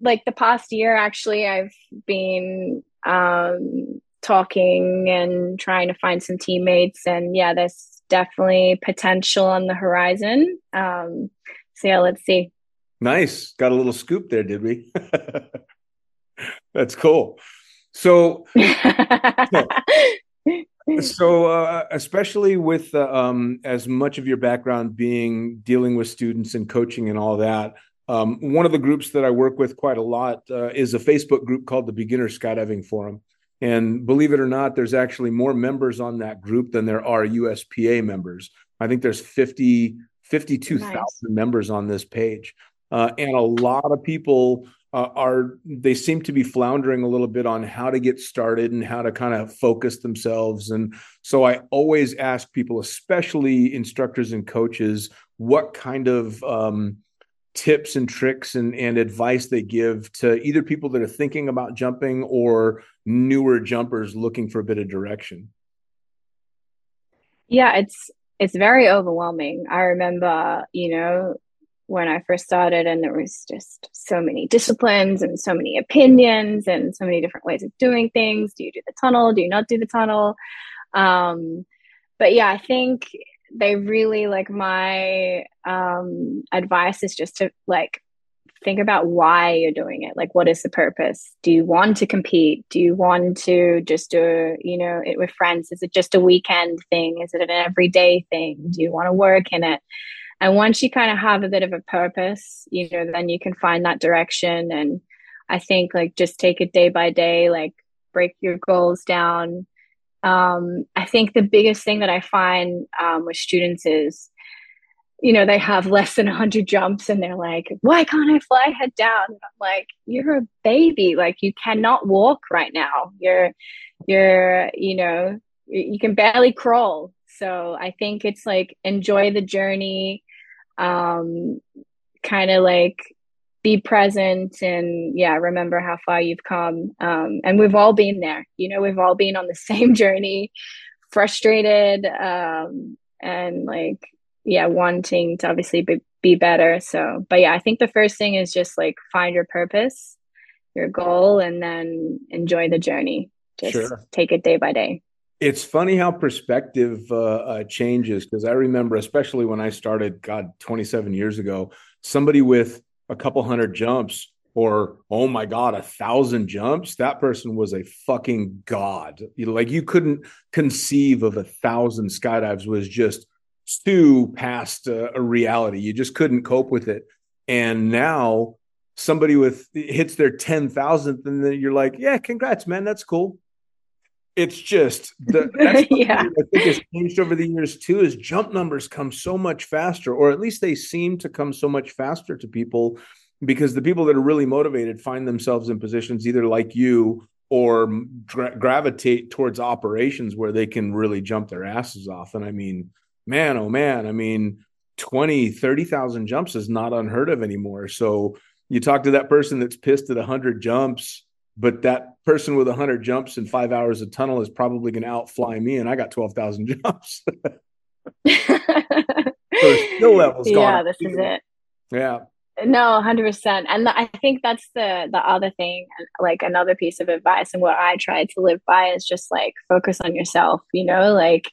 like the past year actually. I've been um, talking and trying to find some teammates, and yeah, there's definitely potential on the horizon. Um, so yeah, let's see. Nice. Got a little scoop there, did we? That's cool. So, so uh, especially with uh, um, as much of your background being dealing with students and coaching and all that, um, one of the groups that I work with quite a lot uh, is a Facebook group called the Beginner Skydiving Forum. And believe it or not, there's actually more members on that group than there are USPA members. I think there's 50, 52,000 nice. members on this page. Uh, and a lot of people uh, are they seem to be floundering a little bit on how to get started and how to kind of focus themselves. And so i always ask people especially instructors and coaches what kind of um, tips and tricks and, and advice they give to either people that are thinking about jumping or newer jumpers looking for a bit of direction. Yeah it's it's very overwhelming. I remember you know when I first started, and there was just so many disciplines and so many opinions and so many different ways of doing things. Do you do the tunnel? Do you not do the tunnel? Um, but yeah, I think they really like my um, advice is just to like think about why you're doing it. Like, what is the purpose? Do you want to compete? Do you want to just do, you know, it with friends? Is it just a weekend thing? Is it an everyday thing? Do you want to work in it? And once you kind of have a bit of a purpose, you know, then you can find that direction. And I think like just take it day by day, like break your goals down. Um, I think the biggest thing that I find um, with students is, you know, they have less than 100 jumps and they're like, why can't I fly head down? I'm like, you're a baby. Like, you cannot walk right now. You're, you're, you know, you can barely crawl. So I think it's like enjoy the journey um, kind of like be present and yeah remember how far you've come. Um, and we've all been there. You know we've all been on the same journey frustrated um, and like yeah wanting to obviously be, be better. So but yeah i think the first thing is just like find your purpose your goal and then enjoy the journey. Just sure. take it day by day it's funny how perspective uh, uh, changes because I remember, especially when I started, God, 27 years ago, somebody with a couple hundred jumps or oh my god a thousand jumps that person was a fucking god. You know, like you couldn't conceive of a thousand skydives was just too past uh, a reality. You just couldn't cope with it. And now somebody with hits their 10,000th and then you're like yeah congrats man that's cool it's just the that's yeah. I think has changed over the years too. Is jump numbers come so much faster, or at least they seem to come so much faster to people because the people that are really motivated find themselves in positions either like you or gra- gravitate towards operations where they can really jump their asses off. And I mean, man, oh man, I mean, 20, 30,000 jumps is not unheard of anymore. So you talk to that person that's pissed at 100 jumps but that person with 100 jumps in five hours of tunnel is probably going to outfly me and i got 12000 jumps. So skill levels yeah this is it. Yeah. No 100% and i think that's the the other thing like another piece of advice and what i try to live by is just like focus on yourself you know like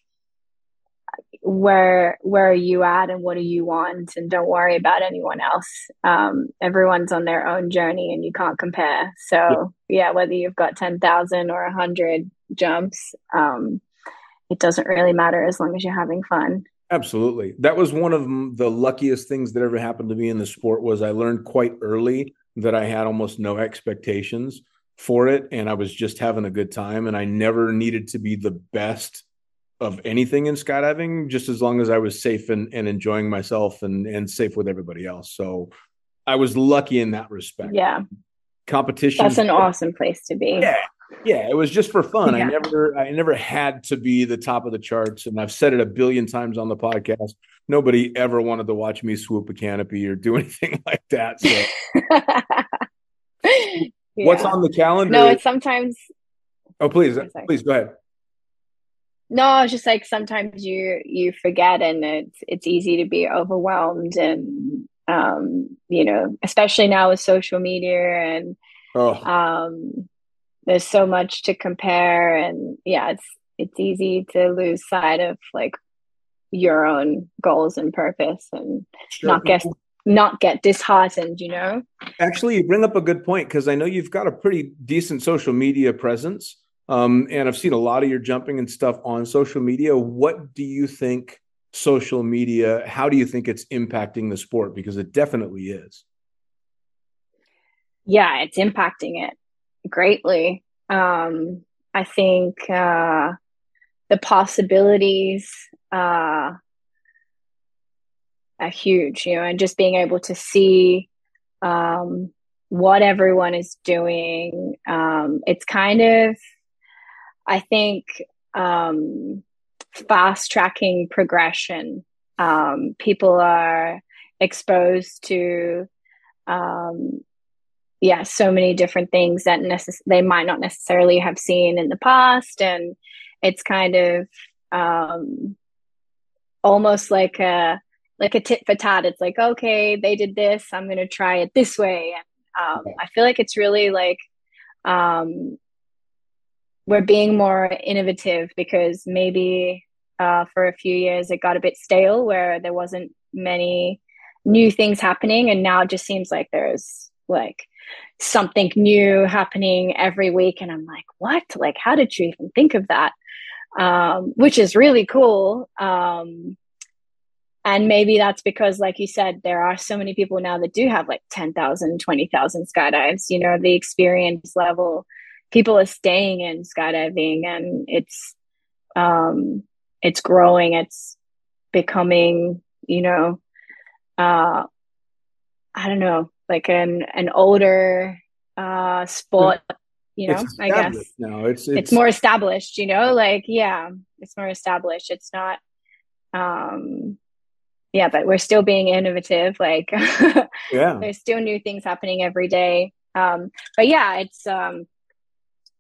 where where are you at and what do you want and don't worry about anyone else. Um, everyone's on their own journey and you can't compare. So yeah, yeah whether you've got 10,000 or 100 jumps um, it doesn't really matter as long as you're having fun. Absolutely. That was one of the luckiest things that ever happened to me in the sport was i learned quite early that i had almost no expectations for it and i was just having a good time and i never needed to be the best of anything in skydiving, just as long as I was safe and, and enjoying myself and, and safe with everybody else. So I was lucky in that respect. Yeah. Competition. That's an awesome place to be. Yeah. Yeah, it was just for fun. Yeah. I never I never had to be the top of the charts. And I've said it a billion times on the podcast. Nobody ever wanted to watch me swoop a canopy or do anything like that. So what's on the calendar? No, it's sometimes oh please, please go ahead. No, it's just like sometimes you you forget and it's it's easy to be overwhelmed and um, you know, especially now with social media and Oh um there's so much to compare and yeah, it's it's easy to lose sight of like your own goals and purpose and sure. not get not get disheartened, you know? Actually, you bring up a good point because I know you've got a pretty decent social media presence. Um, and I've seen a lot of your jumping and stuff on social media. What do you think social media, how do you think it's impacting the sport? Because it definitely is. yeah, it's impacting it greatly. Um, I think uh, the possibilities uh, are huge, you know, and just being able to see um, what everyone is doing. Um, it's kind of, I think, um, fast tracking progression. Um, people are exposed to um, yeah, so many different things that necess- they might not necessarily have seen in the past, and it's kind of um, almost like a like a tit for tat. It's like, okay, they did this, I'm going to try it this way, and um, I feel like it's really like um, we're being more innovative because maybe uh, for a few years it got a bit stale where there wasn't many new things happening, and now it just seems like there's like something new happening every week and i'm like what? Like how did you even think of that? Um, which is really cool um, and maybe that's because like you said there are so many people now that do have like 10,000 20,000 skydives you know the experience level people are staying in skydiving and it's um it's growing it's becoming you know uh i don't know like an an older uh sport you know i guess no. It's, it's it's more established you know like yeah it's more established it's not um yeah but we're still being innovative like yeah. there's still new things happening every day um but yeah it's um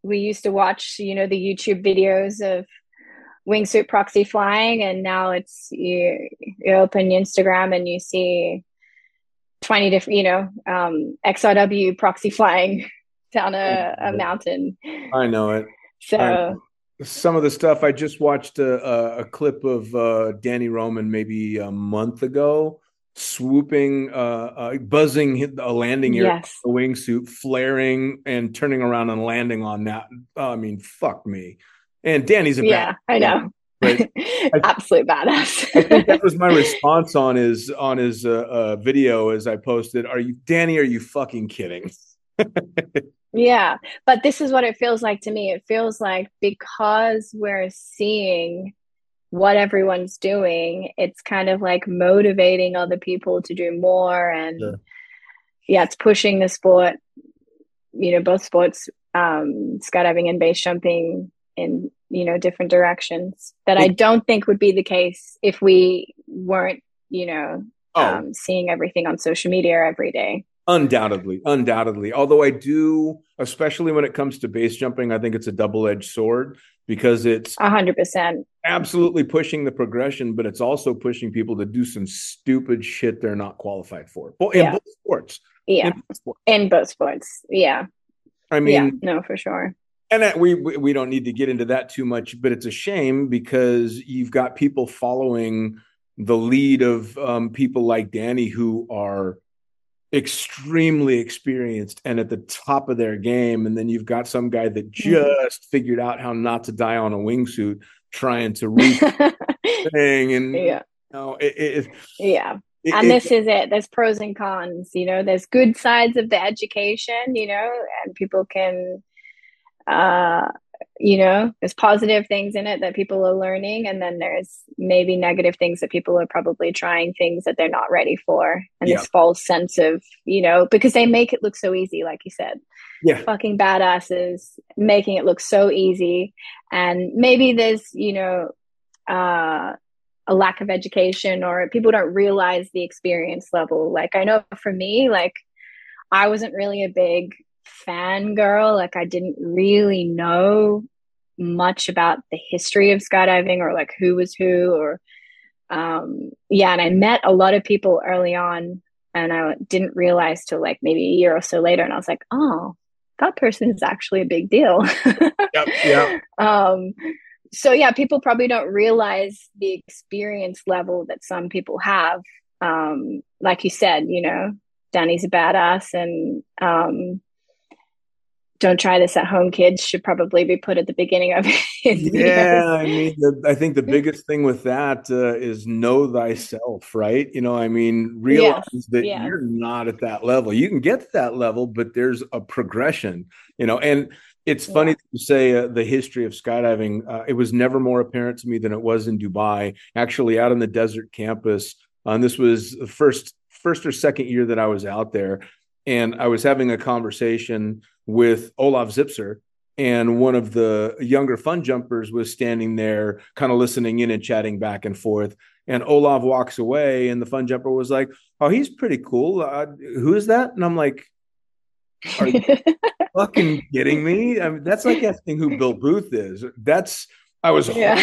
we used to watch you know the youtube videos of wingsuit proxy flying and now it's you, you open instagram and you see 20 different you know um xrw proxy flying down a, a mountain I know it. so I- Some of the stuff I just watched a, a, a clip of uh, Danny Roman maybe a month ago, swooping, uh, uh, buzzing a landing area, yes a wingsuit, flaring and turning around and landing on that. I mean, fuck me. And Danny's a yeah bad. i know But absolute badass I think that was my response on his on his uh, uh, video as I posted. Are you Danny? Are you fucking kidding? Yeah, but this is what it feels like to me. It feels like because we're seeing what everyone's doing, it's kind of like motivating other people to do more. And Sure. yeah, it's pushing the sport, you know, both sports, um, skydiving and base jumping in, you know, different directions that I don't think would be the case if we weren't, you know, Oh, um, seeing everything on social media every day. Undoubtedly, undoubtedly. Although I do, especially when it comes to base jumping, I think it's a double edged sword because it's A hundred percent. absolutely pushing the progression, but it's also pushing people to do some stupid shit they're not qualified for. Well, in Yeah. both sports. Yeah. In both sports. in both sports yeah I mean, yeah no for sure and that we we we don't need to get into that too much, but it's a shame because you've got people following the lead of um, people like Danny who are extremely experienced and at the top of their game, and then you've got some guy that just figured out how not to die on a wingsuit, trying to reach thing, and yeah. you know, it, it, yeah. it, and this is it. There's pros and cons you know there's good sides of the education you know and people can uh you know there's positive things in it that people are learning and then there's maybe negative things that people are probably trying things that they're not ready for and Yeah. this false sense of you know because they make it look so easy like you said Yeah. fucking badasses, making it look so easy. And maybe there's, you know, uh, a lack of education or people don't realize the experience level. Like I know for me, like I wasn't really a big fan girl. Like I didn't really know much about the history of skydiving or like who was who or um yeah and i met a lot of people early on and i didn't realize till like maybe a year or so later and i was like oh that person is actually a big deal Yep. Yeah. um so yeah people probably don't realize the experience level that some people have um like you said you know danny's a badass and um don't try this at home kids should probably be put at the beginning of it. Yeah. I mean, the, I think the biggest thing with that uh, is know thyself, right? You know, I mean, realize that yes. you're not at that level. You can get to that level, but there's a progression, you know. And it's funny Yeah. to say uh, the history of skydiving. Uh, it was never more apparent to me than it was in Dubai. Actually, out on the desert campus, uh, and this was the first first or second year that I was out there, and I was having a conversation with Olaf Zipser, and one of the younger fun jumpers was standing there kind of listening in and chatting back and forth. And olaf walks away and the fun jumper was like oh he's pretty cool. Uh, who is that? And i'm like are you fucking kidding me? I mean, that's like asking who bill booth is. That's i was yeah.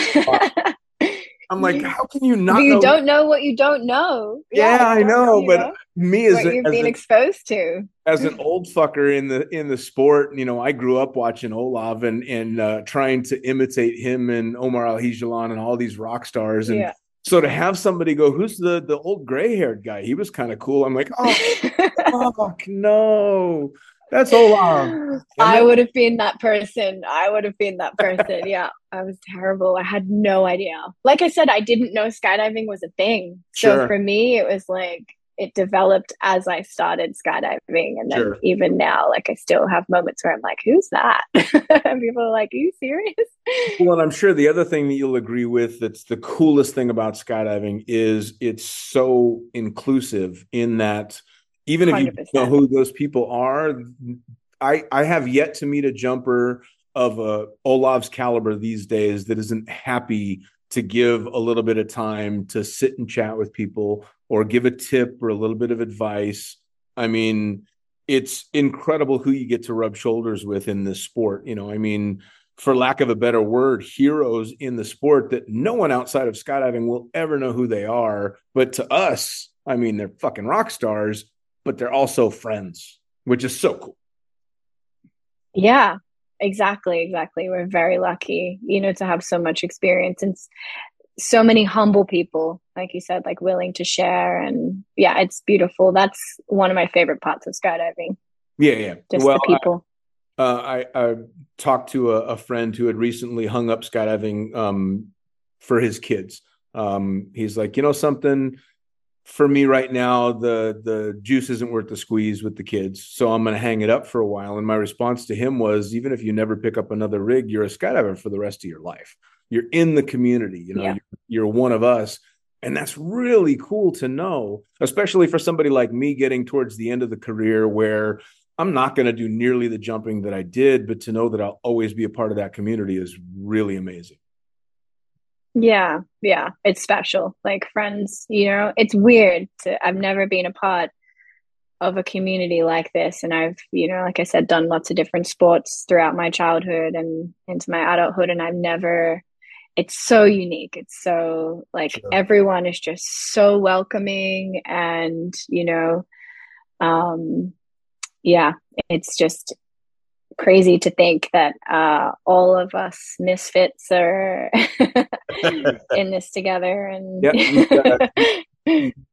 I'm like how can you not you know? don't know what you don't know. yeah, i you don't know but me as, what a, you've as, been a- exposed to. as an old fucker in the in the sport, you know, I grew up watching Olaf and and uh, trying to imitate him and Omar Alhegelan and all these rock stars. And Yeah. so to have somebody go, "Who's the the old gray haired guy?" He was kind of cool. I'm like, "Oh fuck, no, that's Olaf." I would have been that person. I would have been that person. yeah, I was terrible. I had no idea. Like I said, I didn't know skydiving was a thing. So Sure. for me, it was like it developed as I started skydiving, and then Sure. even now, like I still have moments where I'm like, "Who's that?" and people are like, "Are you serious?" Well, and I'm sure the other thing that you'll agree with that's the coolest thing about skydiving is it's so inclusive in that even if you 100%. know who those people are, I I have yet to meet a jumper of a Olaf's caliber these days that isn't happy to give a little bit of time to sit and chat with people or give a tip or a little bit of advice. I mean, it's incredible who you get to rub shoulders with in this sport. You know, I mean, for lack of a better word, heroes in the sport that no one outside of skydiving will ever know who they are. But to us, I mean, they're fucking rock stars, but they're also friends, which is so cool. Yeah, exactly, exactly. We're very lucky, you know, to have so much experience and so many humble people, like you said, like willing to share. And yeah, it's beautiful. That's one of my favorite parts of skydiving, Yeah, yeah. just well, the people. Uh, I, I talked to a, a friend who had recently hung up skydiving um, for his kids. Um, he's like, you know, something for me right now, the the juice isn't worth the squeeze with the kids, so I'm going to hang it up for a while. And my response to him was, even if you never pick up another rig, you're a skydiver for the rest of your life. You're in the community, you know, Yeah. you're, you're one of us. And that's really cool to know, especially for somebody like me getting towards the end of the career where I'm not going to do nearly the jumping that I did, but to know that I'll always be a part of that community is really amazing. Yeah, yeah, it's special. Like friends, you know, it's weird to, I've never been a part of a community like this. And I've, you know, like I said, done lots of different sports throughout my childhood and into my adulthood. And I've never, it's so unique. It's so like Sure. everyone is just so welcoming and, you know, um, yeah, it's just crazy to think that uh, all of us misfits are in this together and Yeah, you've got-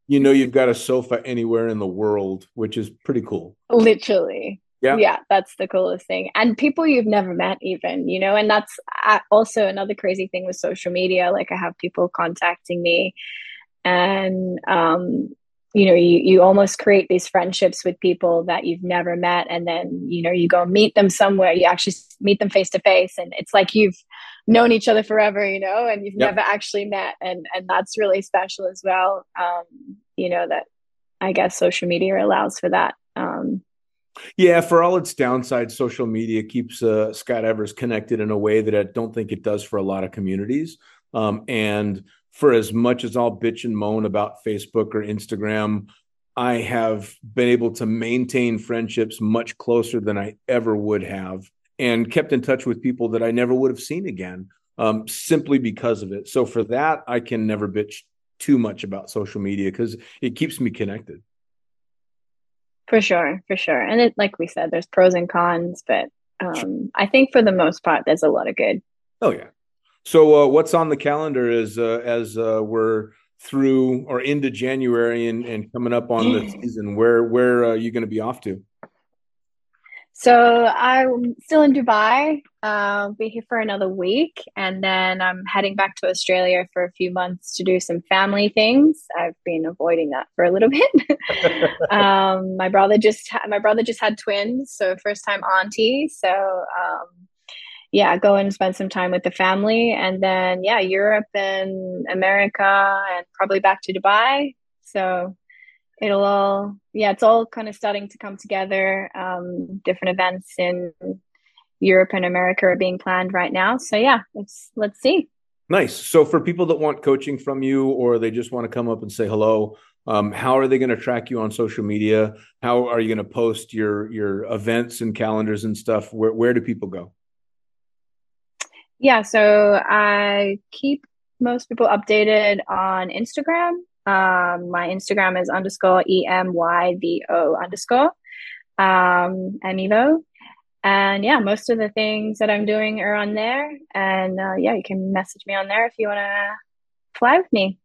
You know, you've got a sofa anywhere in the world, which is pretty cool. literally Yeah. yeah that's the coolest thing and people you've never met even you know and that's uh, also another crazy thing with social media like i have people contacting me and um you know you you almost create these friendships with people that you've never met. And then you know you go meet them somewhere you actually meet them face to face and it's like you've known each other forever you know and you've Yep. never actually met. And and that's really special as well. Um you know that i guess social media allows for that. Um Yeah, for all its downsides, social media keeps uh, skydivers connected in a way that I don't think it does for a lot of communities. Um, and for as much as I'll bitch and moan about Facebook or Instagram, I have been able to maintain friendships much closer than I ever would have and kept in touch with people that I never would have seen again um, simply because of it. So for that, I can never bitch too much about social media because it keeps me connected. For sure, for sure. And it, like we said, there's pros and cons, but um, I think for the most part, there's a lot of good. Oh yeah. So uh, what's on the calendar is uh, as uh, we're through or into January and, and coming up on the season. Where where are you going to be off to? So I'm still in Dubai. I'll be here for another week, and then I'm heading back to Australia for a few months to do some family things. I've been avoiding that for a little bit. um, my brother just ha- my brother just had twins, so first time auntie. So um, yeah, go and spend some time with the family, and then yeah, Europe and America, and probably back to Dubai. So it'll all yeah it's all kind of starting to come together. Um, different events in europe and america are being planned right now. So yeah let's let's see. Nice. So for people that want coaching from you or they just want to come up and say hello um, how are they going to track you on social media? How are you going to post your your events and calendars and stuff? Where, where do people go yeah so i keep most people updated on instagram um, my Instagram is underscore E M Y V O underscore um. And yeah, most of the things that I'm doing are on there. And uh, yeah, you can message me on there if you want to fly with me.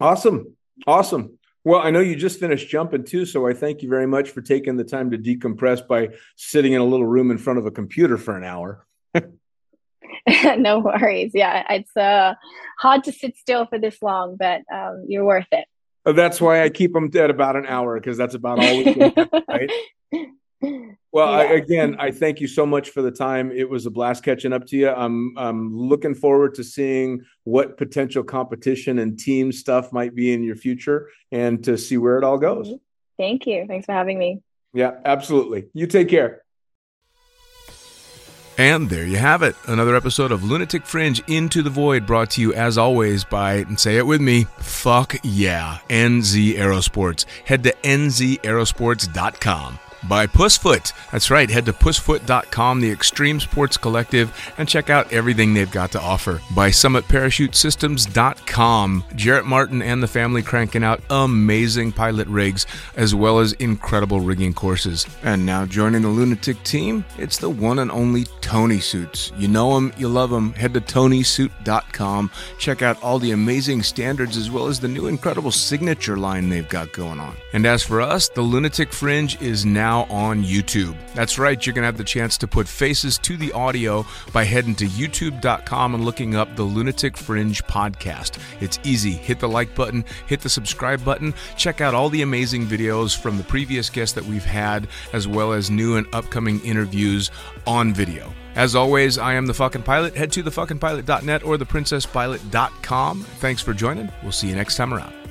Awesome. Awesome. Well, I know you just finished jumping too, so I thank you very much for taking the time to decompress by sitting in a little room in front of a computer for an hour. no worries. Yeah, it's uh, hard to sit still for this long, but um, you're worth it. Uh, that's why I keep them at about an hour because that's about all we can have, right? Well, yeah. I, again, I thank you so much for the time. It was a blast catching up to you. I'm I'm looking forward to seeing what potential competition and team stuff might be in your future, and to see where it all goes. Thank you. Thanks for having me. Yeah, absolutely. You take care. And there you have it. Another episode of Lunatic Fringe Into the Void brought to you as always by, and say it with me, fuck yeah, NZ Aerosports. Head to nzaerosports.com by Pussfoot. That's right, head to pussfoot.com, the Extreme Sports Collective, and check out everything they've got to offer. By summitparachutesystems.com, Jarrett Martin and the family cranking out amazing pilot rigs as well as incredible rigging courses. And now joining the Lunatic team, it's the one and only Tony Suits. You know them, you love them. Head to tonysuit.com, check out all the amazing standards as well as the new incredible signature line they've got going on. And as for us, the Lunatic Fringe is now now on YouTube. That's right, you're going to have the chance to put faces to the audio by heading to youtube.com and looking up the Lunatic Fringe podcast. It's easy. Hit the like button, hit the subscribe button, check out all the amazing videos from the previous guests that we've had, as well as new and upcoming interviews on video. As always, I am the fucking pilot. Head to thefuckingpilot.net or theprincesspilot.com. Thanks for joining. We'll see you next time around.